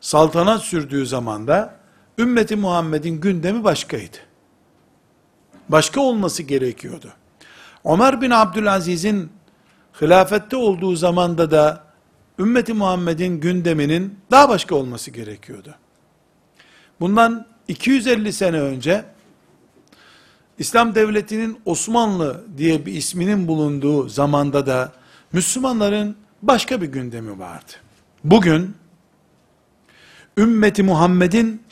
saltanat sürdüğü zamanda ümmeti Muhammed'in gündemi başkaydı. Başka olması gerekiyordu. Ömer bin Abdülaziz'in hilafette olduğu zamanda da ümmeti Muhammed'in gündeminin daha başka olması gerekiyordu. Bundan 250 sene önce İslam devletinin Osmanlı diye bir isminin bulunduğu zamanda da Müslümanların başka bir gündemi vardı. Bugün ümmeti Muhammed'in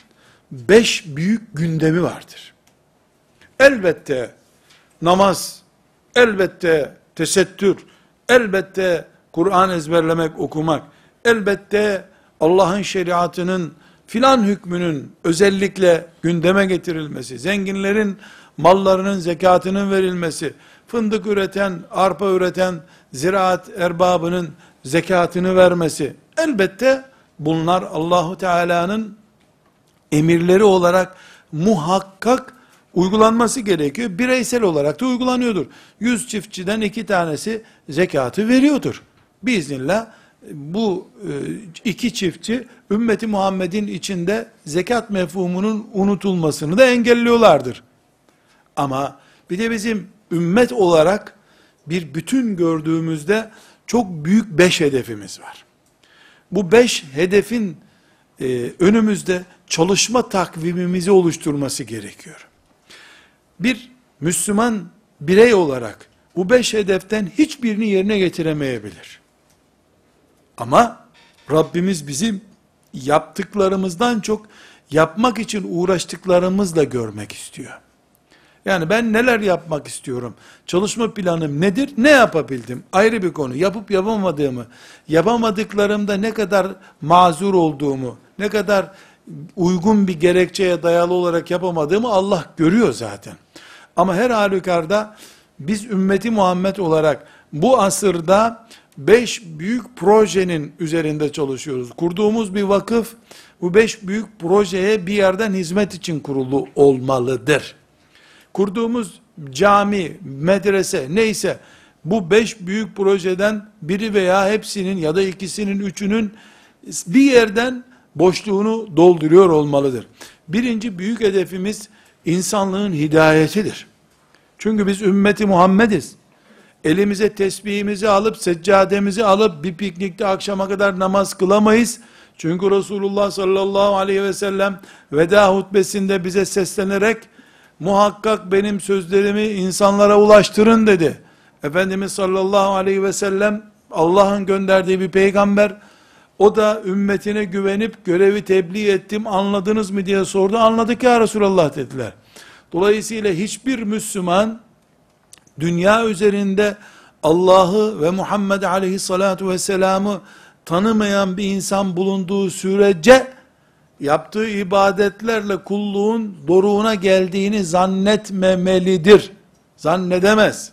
beş büyük gündemi vardır. Elbette namaz, elbette tesettür, elbette Kur'an ezberlemek, okumak, elbette Allah'ın şeriatının filan hükmünün özellikle gündeme getirilmesi, zenginlerin mallarının zekatının verilmesi, fındık üreten, arpa üreten ziraat erbabının zekatını vermesi, elbette bunlar Allahu Teala'nın emirleri olarak muhakkak uygulanması gerekiyor. Bireysel olarak da uygulanıyordur. Yüz çiftçiden iki tanesi zekatı veriyordur. Biiznillah bu e, iki çiftçi ümmeti Muhammed'in içinde zekat mefhumunun unutulmasını da engelliyorlardır. Ama bir de bizim ümmet olarak bir bütün gördüğümüzde çok büyük beş hedefimiz var. Bu beş hedefin e, önümüzde çalışma takvimimizi oluşturması gerekiyor. Bir Müslüman birey olarak bu beş hedeften hiçbirini yerine getiremeyebilir. Ama Rabbimiz bizim yaptıklarımızdan çok yapmak için uğraştıklarımızla görmek istiyor. Yani ben neler yapmak istiyorum? Çalışma planım nedir? Ne yapabildim? Ayrı bir konu. Yapıp yapamadığımı, yapamadıklarımda ne kadar mazur olduğumu, ne kadar uygun bir gerekçeye dayalı olarak yapamadığımı Allah görüyor zaten. Ama her halükarda biz ümmeti Muhammed olarak bu asırda beş büyük projenin üzerinde çalışıyoruz. Kurduğumuz bir vakıf bu beş büyük projeye bir yerden hizmet için kurulu olmalıdır. Kurduğumuz cami, medrese neyse bu beş büyük projeden biri veya hepsinin ya da ikisinin, üçünün bir yerden boşluğunu dolduruyor olmalıdır. Birinci büyük hedefimiz insanlığın hidayetidir. Çünkü biz ümmeti Muhammediz. Elimize tesbihimizi alıp, seccademizi alıp bir piknikte akşama kadar namaz kılamayız. Çünkü Resulullah sallallahu aleyhi ve sellem veda hutbesinde bize seslenerek muhakkak benim sözlerimi insanlara ulaştırın dedi. Efendimiz sallallahu aleyhi ve sellem Allah'ın gönderdiği bir peygamber. O da ümmetine güvenip görevi tebliğ ettim anladınız mı diye sordu. Anladık ya Resulallah dediler. Dolayısıyla hiçbir Müslüman dünya üzerinde Allah'ı ve Muhammed aleyhissalatu vesselam'ı tanımayan bir insan bulunduğu sürece yaptığı ibadetlerle kulluğun doruğuna geldiğini zannetmemelidir. Zannedemez.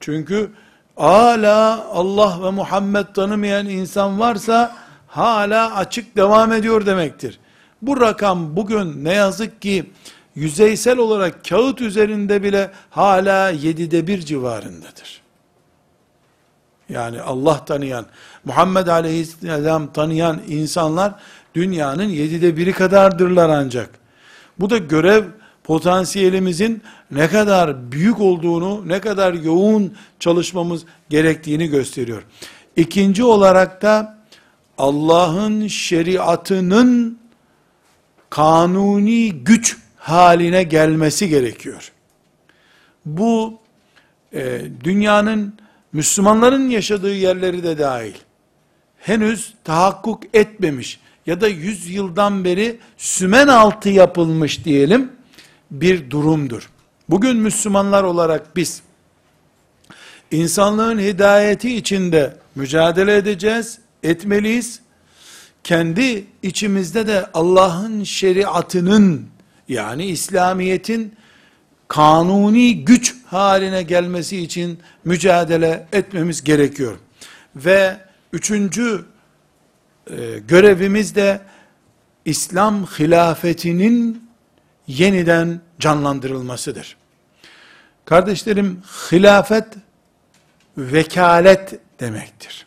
Çünkü hala Allah ve Muhammed tanımayan insan varsa hala açık devam ediyor demektir. Bu rakam bugün ne yazık ki yüzeysel olarak kağıt üzerinde bile hala yedide bir civarındadır. Yani Allah tanıyan, Muhammed Aleyhisselam tanıyan insanlar dünyanın yedide biri kadardırlar ancak. Bu da görev potansiyelimizin ne kadar büyük olduğunu, ne kadar yoğun çalışmamız gerektiğini gösteriyor. İkinci olarak da Allah'ın şeriatının kanuni güç haline gelmesi gerekiyor. Bu e, dünyanın Müslümanların yaşadığı yerleri de dahil henüz tahakkuk etmemiş ya da yüz yıldan beri sümen altı yapılmış diyelim bir durumdur. Bugün Müslümanlar olarak biz insanlığın hidayeti içinde mücadele edeceğiz, etmeliyiz. Kendi içimizde de Allah'ın şeriatının yani İslamiyet'in kanuni güç haline gelmesi için mücadele etmemiz gerekiyor. Ve üçüncü e, görevimiz de İslam hilafetinin yeniden canlandırılmasıdır. Kardeşlerim, hilafet vekalet demektir.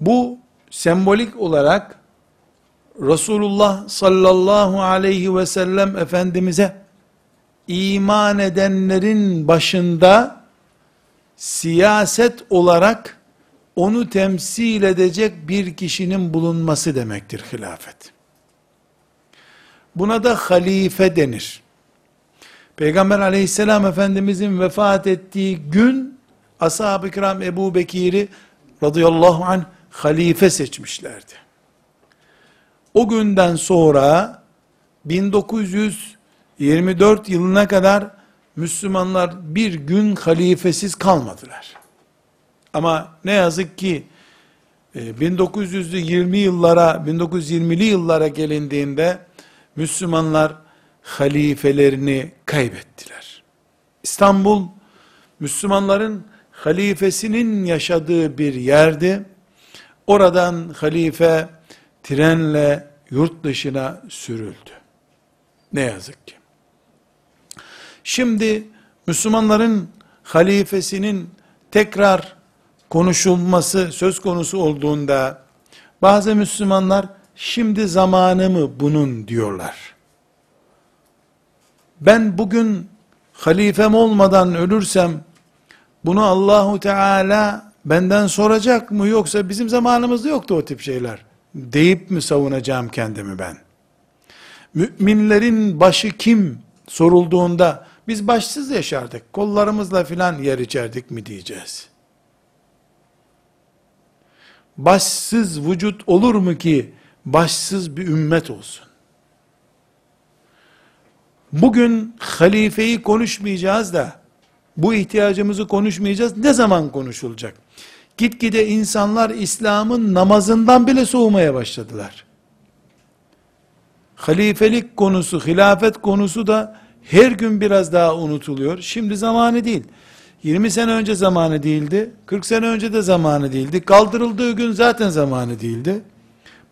Bu sembolik olarak Resulullah sallallahu aleyhi ve sellem Efendimiz'e iman edenlerin başında siyaset olarak onu temsil edecek bir kişinin bulunması demektir hilafet. Buna da halife denir. Peygamber aleyhisselam efendimizin vefat ettiği gün ashab-ı kiram Ebu Bekir'i radıyallahu anh halife seçmişlerdi. O günden sonra 1924 yılına kadar Müslümanlar bir gün halifesiz kalmadılar. Ama ne yazık ki 1920 e, yıllara, 1920'li yıllara gelindiğinde Müslümanlar halifelerini kaybettiler. İstanbul, Müslümanların halifesinin yaşadığı bir yerdi. Oradan halife trenle yurt dışına sürüldü. Ne yazık ki. Şimdi Müslümanların halifesinin tekrar konuşulması söz konusu olduğunda bazı Müslümanlar şimdi zamanı mı bunun diyorlar. Ben bugün halifem olmadan ölürsem bunu Allahu Teala benden soracak mı yoksa bizim zamanımızda yoktu o tip şeyler deyip mi savunacağım kendimi ben? Müminlerin başı kim sorulduğunda biz başsız yaşardık, kollarımızla filan yer içerdik mi diyeceğiz. Başsız vücut olur mu ki başsız bir ümmet olsun? Bugün halifeyi konuşmayacağız da, bu ihtiyacımızı konuşmayacağız. Ne zaman konuşulacak? Gitgide insanlar İslam'ın namazından bile soğumaya başladılar. Halifelik konusu, hilafet konusu da her gün biraz daha unutuluyor. Şimdi zamanı değil. 20 sene önce zamanı değildi. 40 sene önce de zamanı değildi. Kaldırıldığı gün zaten zamanı değildi.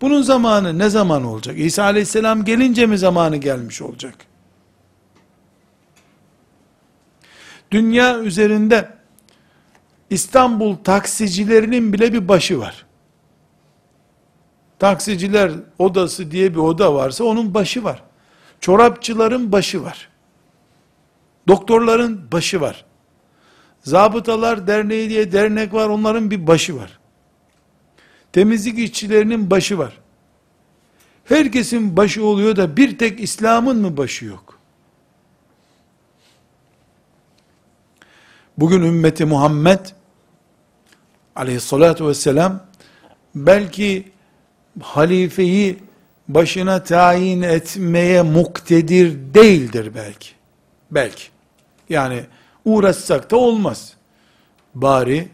Bunun zamanı ne zaman olacak? İsa aleyhisselam gelince mi zamanı gelmiş olacak? Dünya üzerinde İstanbul taksicilerinin bile bir başı var. Taksiciler odası diye bir oda varsa onun başı var. Çorapçıların başı var. Doktorların başı var. Zabıtalar Derneği diye dernek var, onların bir başı var temizlik işçilerinin başı var. Herkesin başı oluyor da bir tek İslam'ın mı başı yok? Bugün ümmeti Muhammed aleyhissalatu vesselam belki halifeyi başına tayin etmeye muktedir değildir belki. Belki. Yani uğraşsak da olmaz. Bari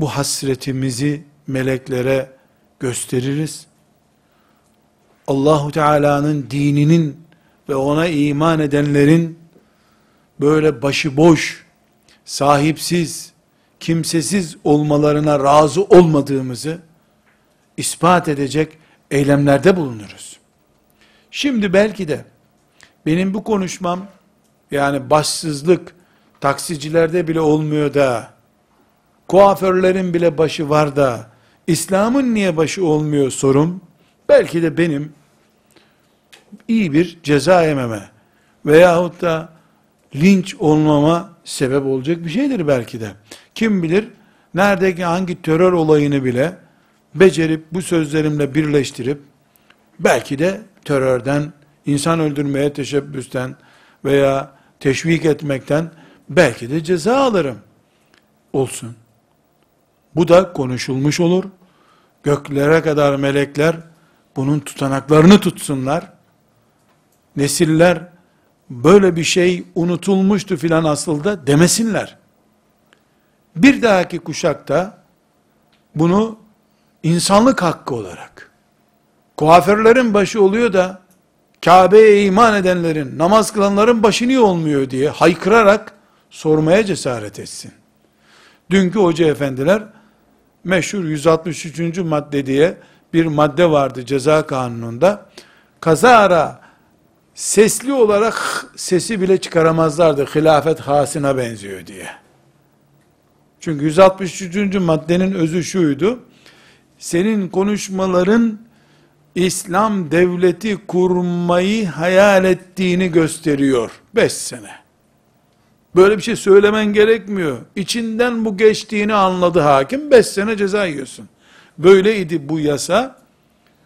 bu hasretimizi meleklere gösteririz. Allahu Teala'nın dininin ve ona iman edenlerin böyle başıboş, sahipsiz, kimsesiz olmalarına razı olmadığımızı ispat edecek eylemlerde bulunuruz. Şimdi belki de benim bu konuşmam yani başsızlık taksicilerde bile olmuyor da kuaförlerin bile başı var da İslam'ın niye başı olmuyor sorum belki de benim iyi bir ceza yememe veyahut da linç olmama sebep olacak bir şeydir belki de. Kim bilir neredeki hangi terör olayını bile becerip bu sözlerimle birleştirip belki de terörden, insan öldürmeye teşebbüsten veya teşvik etmekten belki de ceza alırım. Olsun. Bu da konuşulmuş olur. Göklere kadar melekler bunun tutanaklarını tutsunlar. Nesiller böyle bir şey unutulmuştu filan aslında demesinler. Bir dahaki kuşakta bunu insanlık hakkı olarak kuaförlerin başı oluyor da Kabe'ye iman edenlerin, namaz kılanların başı niye olmuyor diye haykırarak sormaya cesaret etsin. Dünkü hoca efendiler meşhur 163. madde diye bir madde vardı ceza kanununda. Kazara sesli olarak sesi bile çıkaramazlardı. Hilafet hasına benziyor diye. Çünkü 163. maddenin özü şuydu. Senin konuşmaların İslam devleti kurmayı hayal ettiğini gösteriyor. Beş sene. Böyle bir şey söylemen gerekmiyor. İçinden bu geçtiğini anladı hakim. Beş sene ceza yiyorsun. Böyleydi bu yasa.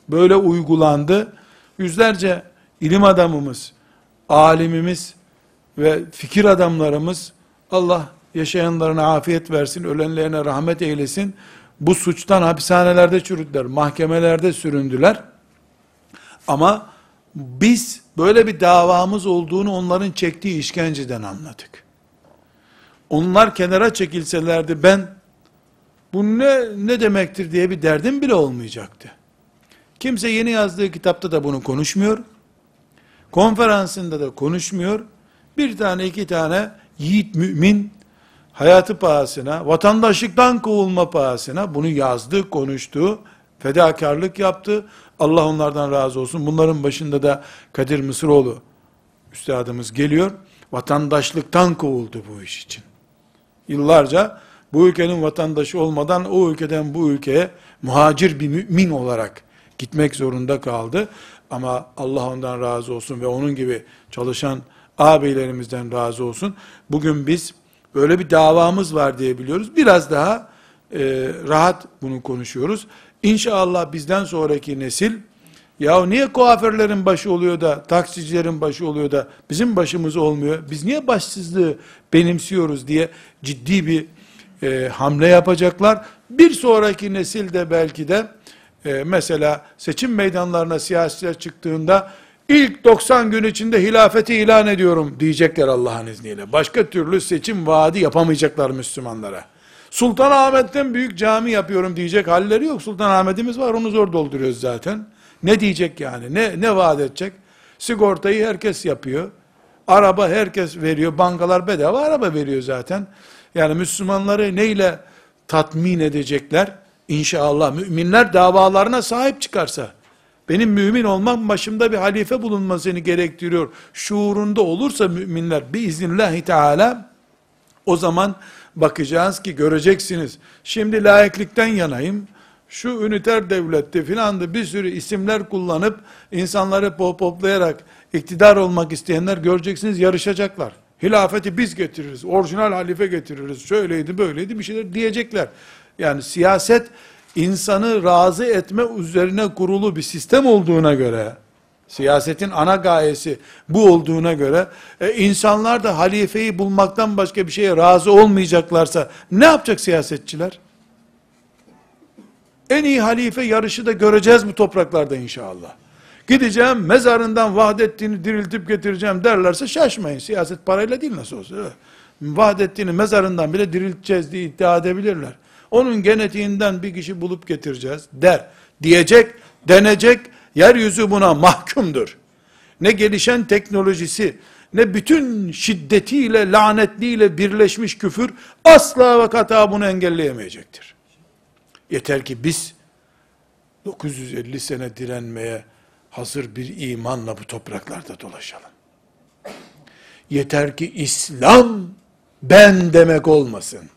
Böyle uygulandı. Yüzlerce ilim adamımız, alimimiz ve fikir adamlarımız Allah yaşayanlarına afiyet versin, ölenlerine rahmet eylesin. Bu suçtan hapishanelerde çürüdüler, mahkemelerde süründüler. Ama biz böyle bir davamız olduğunu onların çektiği işkenceden anladık. Onlar kenara çekilselerdi ben bu ne ne demektir diye bir derdim bile olmayacaktı. Kimse yeni yazdığı kitapta da bunu konuşmuyor. Konferansında da konuşmuyor. Bir tane iki tane yiğit mümin hayatı pahasına, vatandaşlıktan kovulma pahasına bunu yazdı, konuştu, fedakarlık yaptı. Allah onlardan razı olsun. Bunların başında da Kadir Mısıroğlu üstadımız geliyor. Vatandaşlıktan kovuldu bu iş için. Yıllarca bu ülkenin vatandaşı olmadan o ülkeden bu ülkeye muhacir bir mümin olarak gitmek zorunda kaldı. Ama Allah ondan razı olsun ve onun gibi çalışan ağabeylerimizden razı olsun. Bugün biz böyle bir davamız var diye biliyoruz. Biraz daha e, rahat bunu konuşuyoruz. İnşallah bizden sonraki nesil ya niye kuaförlerin başı oluyor da taksicilerin başı oluyor da bizim başımız olmuyor? Biz niye başsızlığı benimsiyoruz diye ciddi bir e, hamle yapacaklar. Bir sonraki nesil de belki de e, mesela seçim meydanlarına siyasiler çıktığında ilk 90 gün içinde hilafeti ilan ediyorum diyecekler Allah'ın izniyle. Başka türlü seçim vaadi yapamayacaklar Müslümanlara. Sultanahmet'ten büyük cami yapıyorum diyecek halleri yok. Sultanahmet'imiz var onu zor dolduruyoruz zaten. Ne diyecek yani? Ne, ne vaat edecek? Sigortayı herkes yapıyor. Araba herkes veriyor. Bankalar bedava araba veriyor zaten. Yani Müslümanları neyle tatmin edecekler? İnşallah müminler davalarına sahip çıkarsa, benim mümin olmam başımda bir halife bulunmasını gerektiriyor. Şuurunda olursa müminler biiznillahü teala o zaman bakacağız ki göreceksiniz. Şimdi layıklıktan yanayım. Şu üniter devlette filan da bir sürü isimler kullanıp insanları popoplayarak iktidar olmak isteyenler göreceksiniz yarışacaklar. Hilafeti biz getiririz, orijinal halife getiririz, şöyleydi böyleydi bir şeyler diyecekler. Yani siyaset insanı razı etme üzerine kurulu bir sistem olduğuna göre, Siyasetin ana gayesi bu olduğuna göre e, insanlar da halifeyi bulmaktan başka bir şeye razı olmayacaklarsa ne yapacak siyasetçiler? En iyi halife yarışı da göreceğiz bu topraklarda inşallah. Gideceğim mezarından Vahdettin'i diriltip getireceğim derlerse şaşmayın. Siyaset parayla değil nasıl olsa. Vahdettin'i mezarından bile dirilteceğiz diye iddia edebilirler. Onun genetiğinden bir kişi bulup getireceğiz der. Diyecek, denecek, yeryüzü buna mahkumdur. Ne gelişen teknolojisi, ne bütün şiddetiyle, lanetliyle birleşmiş küfür asla ve kata bunu engelleyemeyecektir. Yeter ki biz 950 sene direnmeye hazır bir imanla bu topraklarda dolaşalım. Yeter ki İslam ben demek olmasın.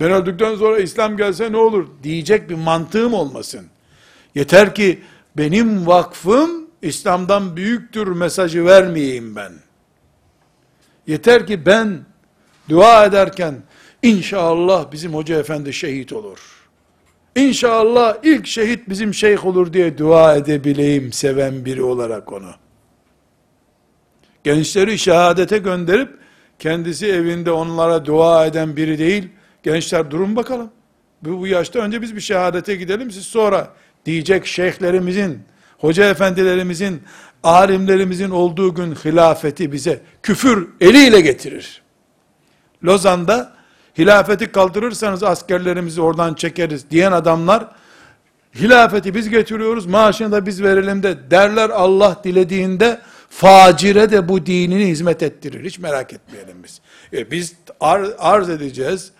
Ben öldükten sonra İslam gelse ne olur diyecek bir mantığım olmasın. Yeter ki benim vakfım İslam'dan büyüktür mesajı vermeyeyim ben. Yeter ki ben dua ederken inşallah bizim hoca efendi şehit olur. İnşallah ilk şehit bizim şeyh olur diye dua edebileyim seven biri olarak onu. Gençleri şehadete gönderip kendisi evinde onlara dua eden biri değil. Gençler durun bakalım. Bu, bu yaşta önce biz bir şehadete gidelim siz sonra diyecek şeyhlerimizin, hoca efendilerimizin, alimlerimizin olduğu gün hilafeti bize küfür eliyle getirir. Lozan'da hilafeti kaldırırsanız askerlerimizi oradan çekeriz diyen adamlar hilafeti biz getiriyoruz maaşını da biz verelim de derler Allah dilediğinde facire de bu dinini hizmet ettirir. Hiç merak etmeyelim biz. E biz ar, arz edeceğiz,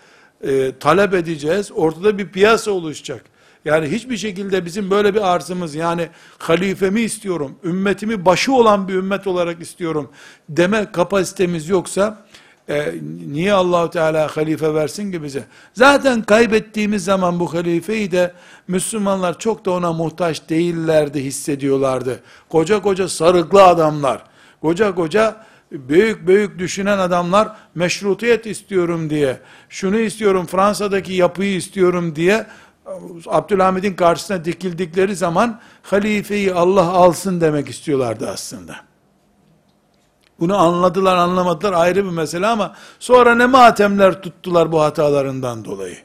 e, talep edeceğiz, ortada bir piyasa oluşacak. Yani hiçbir şekilde bizim böyle bir arzımız yani halifemi istiyorum, ümmetimi başı olan bir ümmet olarak istiyorum deme kapasitemiz yoksa e, niye Allahu Teala halife versin ki bize? Zaten kaybettiğimiz zaman bu halifeyi de Müslümanlar çok da ona muhtaç değillerdi hissediyorlardı. Koca koca sarıklı adamlar, koca koca büyük büyük düşünen adamlar meşrutiyet istiyorum diye, şunu istiyorum Fransa'daki yapıyı istiyorum diye Abdülhamid'in karşısına dikildikleri zaman halifeyi Allah alsın demek istiyorlardı aslında. Bunu anladılar anlamadılar ayrı bir mesele ama sonra ne matemler tuttular bu hatalarından dolayı.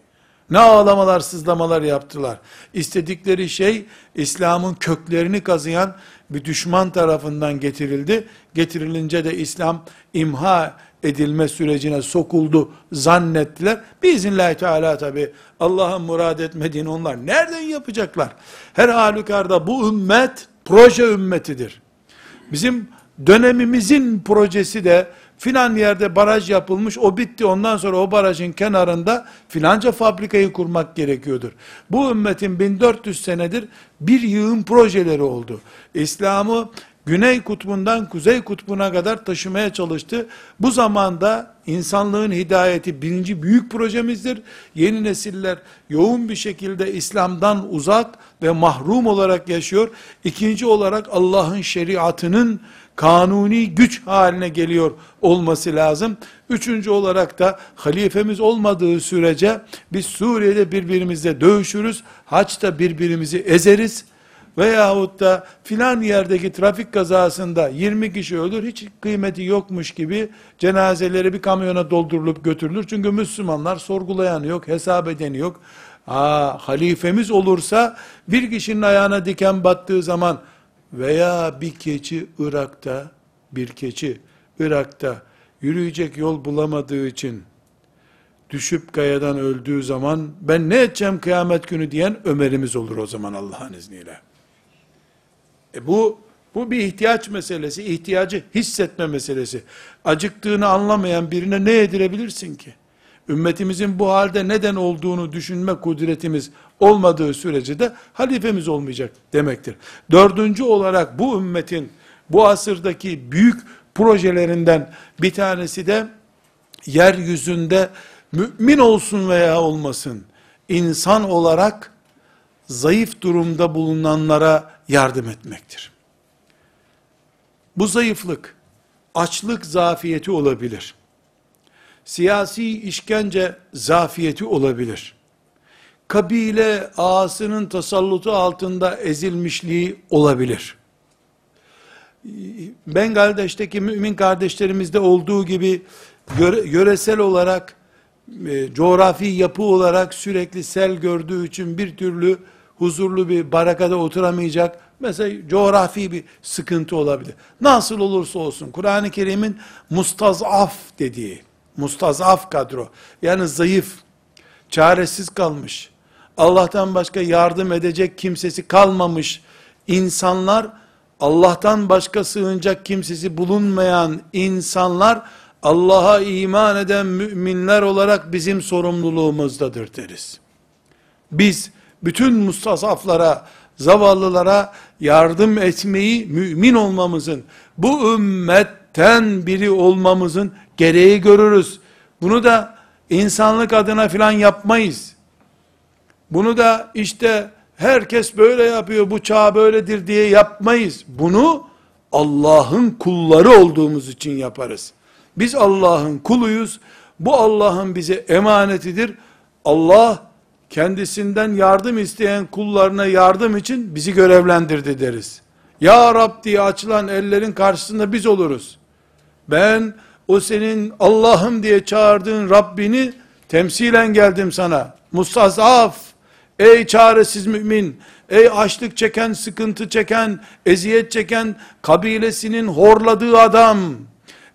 Ne ağlamalar sızlamalar yaptılar. İstedikleri şey İslam'ın köklerini kazıyan bir düşman tarafından getirildi. Getirilince de İslam imha edilme sürecine sokuldu zannettiler. Biiznillahü teala tabi Allah'ın murad etmediğini onlar nereden yapacaklar? Her halükarda bu ümmet proje ümmetidir. Bizim dönemimizin projesi de filan yerde baraj yapılmış, o bitti. Ondan sonra o barajın kenarında filanca fabrikayı kurmak gerekiyordur. Bu ümmetin 1400 senedir bir yığın projeleri oldu. İslam'ı Güney kutbundan kuzey kutbuna kadar taşımaya çalıştı. Bu zamanda insanlığın hidayeti birinci büyük projemizdir. Yeni nesiller yoğun bir şekilde İslam'dan uzak ve mahrum olarak yaşıyor. İkinci olarak Allah'ın şeriatının kanuni güç haline geliyor olması lazım. Üçüncü olarak da halifemiz olmadığı sürece biz Suriye'de birbirimizle dövüşürüz, haçta birbirimizi ezeriz veyahut da filan yerdeki trafik kazasında 20 kişi ölür, hiç kıymeti yokmuş gibi cenazeleri bir kamyona doldurulup götürülür. Çünkü Müslümanlar sorgulayan yok, hesap edeni yok. Aa, halifemiz olursa bir kişinin ayağına diken battığı zaman veya bir keçi Irak'ta, bir keçi Irak'ta yürüyecek yol bulamadığı için düşüp kayadan öldüğü zaman ben ne edeceğim kıyamet günü diyen Ömer'imiz olur o zaman Allah'ın izniyle. E bu bu bir ihtiyaç meselesi, ihtiyacı hissetme meselesi. Acıktığını anlamayan birine ne yedirebilirsin ki? Ümmetimizin bu halde neden olduğunu düşünme kudretimiz olmadığı sürece de halifemiz olmayacak demektir. Dördüncü olarak bu ümmetin bu asırdaki büyük projelerinden bir tanesi de yeryüzünde mümin olsun veya olmasın insan olarak zayıf durumda bulunanlara yardım etmektir. Bu zayıflık açlık zafiyeti olabilir siyasi işkence zafiyeti olabilir. Kabile ağasının tasallutu altında ezilmişliği olabilir. Bengaldeş'teki mümin kardeşlerimizde olduğu gibi yöre- yöresel olarak e, coğrafi yapı olarak sürekli sel gördüğü için bir türlü huzurlu bir barakada oturamayacak. Mesela coğrafi bir sıkıntı olabilir. Nasıl olursa olsun Kur'an-ı Kerim'in mustazaf dediği, mustazaf kadro, yani zayıf, çaresiz kalmış, Allah'tan başka yardım edecek kimsesi kalmamış insanlar, Allah'tan başka sığınacak kimsesi bulunmayan insanlar, Allah'a iman eden müminler olarak bizim sorumluluğumuzdadır deriz. Biz bütün mustasaflara, zavallılara yardım etmeyi mümin olmamızın, bu ümmetten biri olmamızın gereği görürüz. Bunu da insanlık adına filan yapmayız. Bunu da işte herkes böyle yapıyor, bu çağ böyledir diye yapmayız. Bunu Allah'ın kulları olduğumuz için yaparız. Biz Allah'ın kuluyuz. Bu Allah'ın bize emanetidir. Allah kendisinden yardım isteyen kullarına yardım için bizi görevlendirdi deriz. Ya Rab diye açılan ellerin karşısında biz oluruz. Ben o senin Allah'ım diye çağırdığın Rabbini temsilen geldim sana. Mustazaf, ey çaresiz mümin, ey açlık çeken, sıkıntı çeken, eziyet çeken, kabilesinin horladığı adam,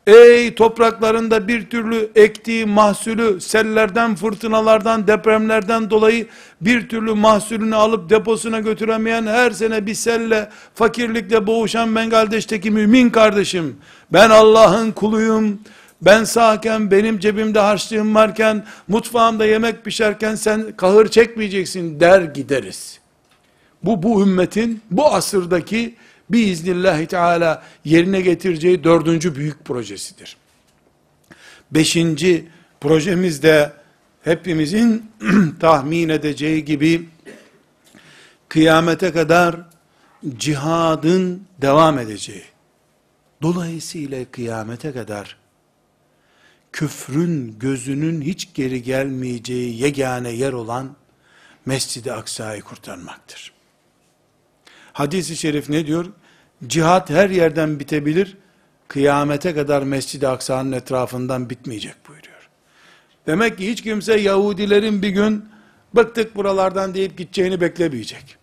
ey topraklarında bir türlü ektiği mahsulü sellerden, fırtınalardan, depremlerden dolayı bir türlü mahsulünü alıp deposuna götüremeyen her sene bir selle, fakirlikle boğuşan Bengaldeş'teki mümin kardeşim, ben Allah'ın kuluyum, ben sağken benim cebimde harçlığım varken mutfağımda yemek pişerken sen kahır çekmeyeceksin der gideriz. Bu bu ümmetin bu asırdaki biiznillahü teala yerine getireceği dördüncü büyük projesidir. Beşinci projemiz de hepimizin tahmin edeceği gibi kıyamete kadar cihadın devam edeceği. Dolayısıyla kıyamete kadar küfrün gözünün hiç geri gelmeyeceği yegane yer olan Mescid-i Aksa'yı kurtarmaktır. Hadis-i şerif ne diyor? Cihat her yerden bitebilir, kıyamete kadar Mescid-i Aksa'nın etrafından bitmeyecek buyuruyor. Demek ki hiç kimse Yahudilerin bir gün bıktık buralardan deyip gideceğini beklemeyecek.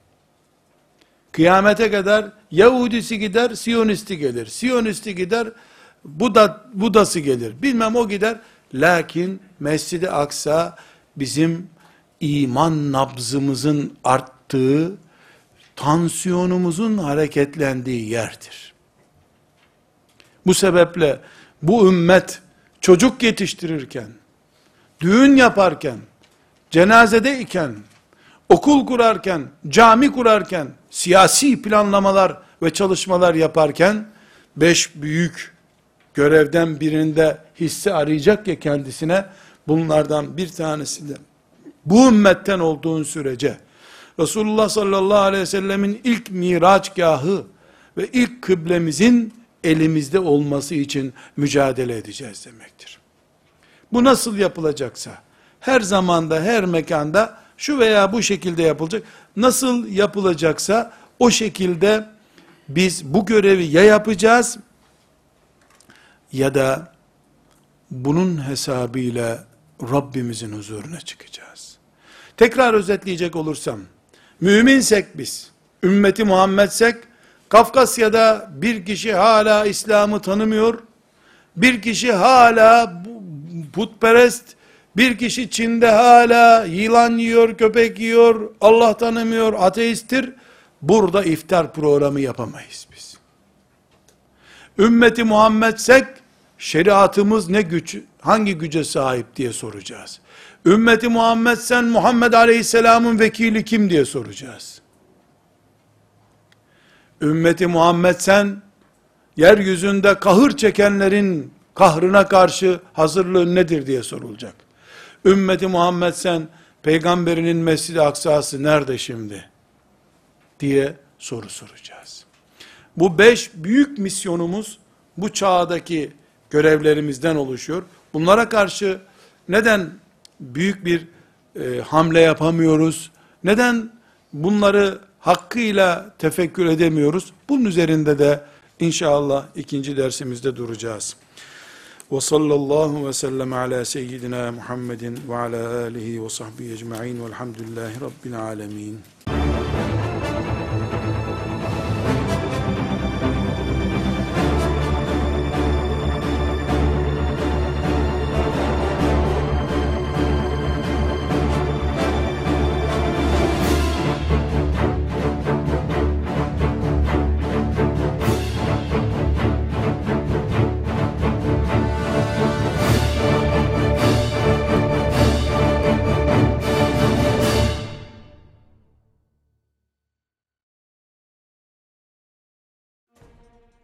Kıyamete kadar Yahudisi gider, Siyonisti gelir. Siyonisti gider, Buda, Budası gelir. Bilmem o gider. Lakin Mescid-i Aksa bizim iman nabzımızın arttığı, tansiyonumuzun hareketlendiği yerdir. Bu sebeple bu ümmet çocuk yetiştirirken, düğün yaparken, cenazede iken, okul kurarken, cami kurarken, siyasi planlamalar ve çalışmalar yaparken, beş büyük görevden birinde hisse arayacak ya kendisine, bunlardan bir tanesi de bu ümmetten olduğun sürece, Resulullah sallallahu aleyhi ve sellemin ilk miraçgahı ve ilk kıblemizin elimizde olması için mücadele edeceğiz demektir. Bu nasıl yapılacaksa, her zamanda, her mekanda şu veya bu şekilde yapılacak. Nasıl yapılacaksa o şekilde biz bu görevi ya yapacağız ya da bunun hesabıyla Rabbimizin huzuruna çıkacağız. Tekrar özetleyecek olursam, müminsek biz, ümmeti Muhammedsek, Kafkasya'da bir kişi hala İslam'ı tanımıyor, bir kişi hala putperest, bir kişi Çin'de hala yılan yiyor, köpek yiyor, Allah tanımıyor, ateisttir. Burada iftar programı yapamayız biz. Ümmeti Muhammedsek, şeriatımız ne güç, hangi güce sahip diye soracağız. Ümmeti Muhammed sen Muhammed Aleyhisselam'ın vekili kim diye soracağız. Ümmeti Muhammed sen yeryüzünde kahır çekenlerin kahrına karşı hazırlığın nedir diye sorulacak. Ümmeti Muhammed sen peygamberinin Mescid-i Aksa'sı nerede şimdi? diye soru soracağız. Bu beş büyük misyonumuz bu çağdaki görevlerimizden oluşuyor. Bunlara karşı neden büyük bir e, hamle yapamıyoruz? Neden bunları hakkıyla tefekkür edemiyoruz? Bunun üzerinde de İnşallah ikinci dersimizde duracağız. Ve sallallahu ve sellem ala seyyidina Muhammedin ve ala alihi ve sahbihi ecma'in velhamdülillahi rabbil alemin.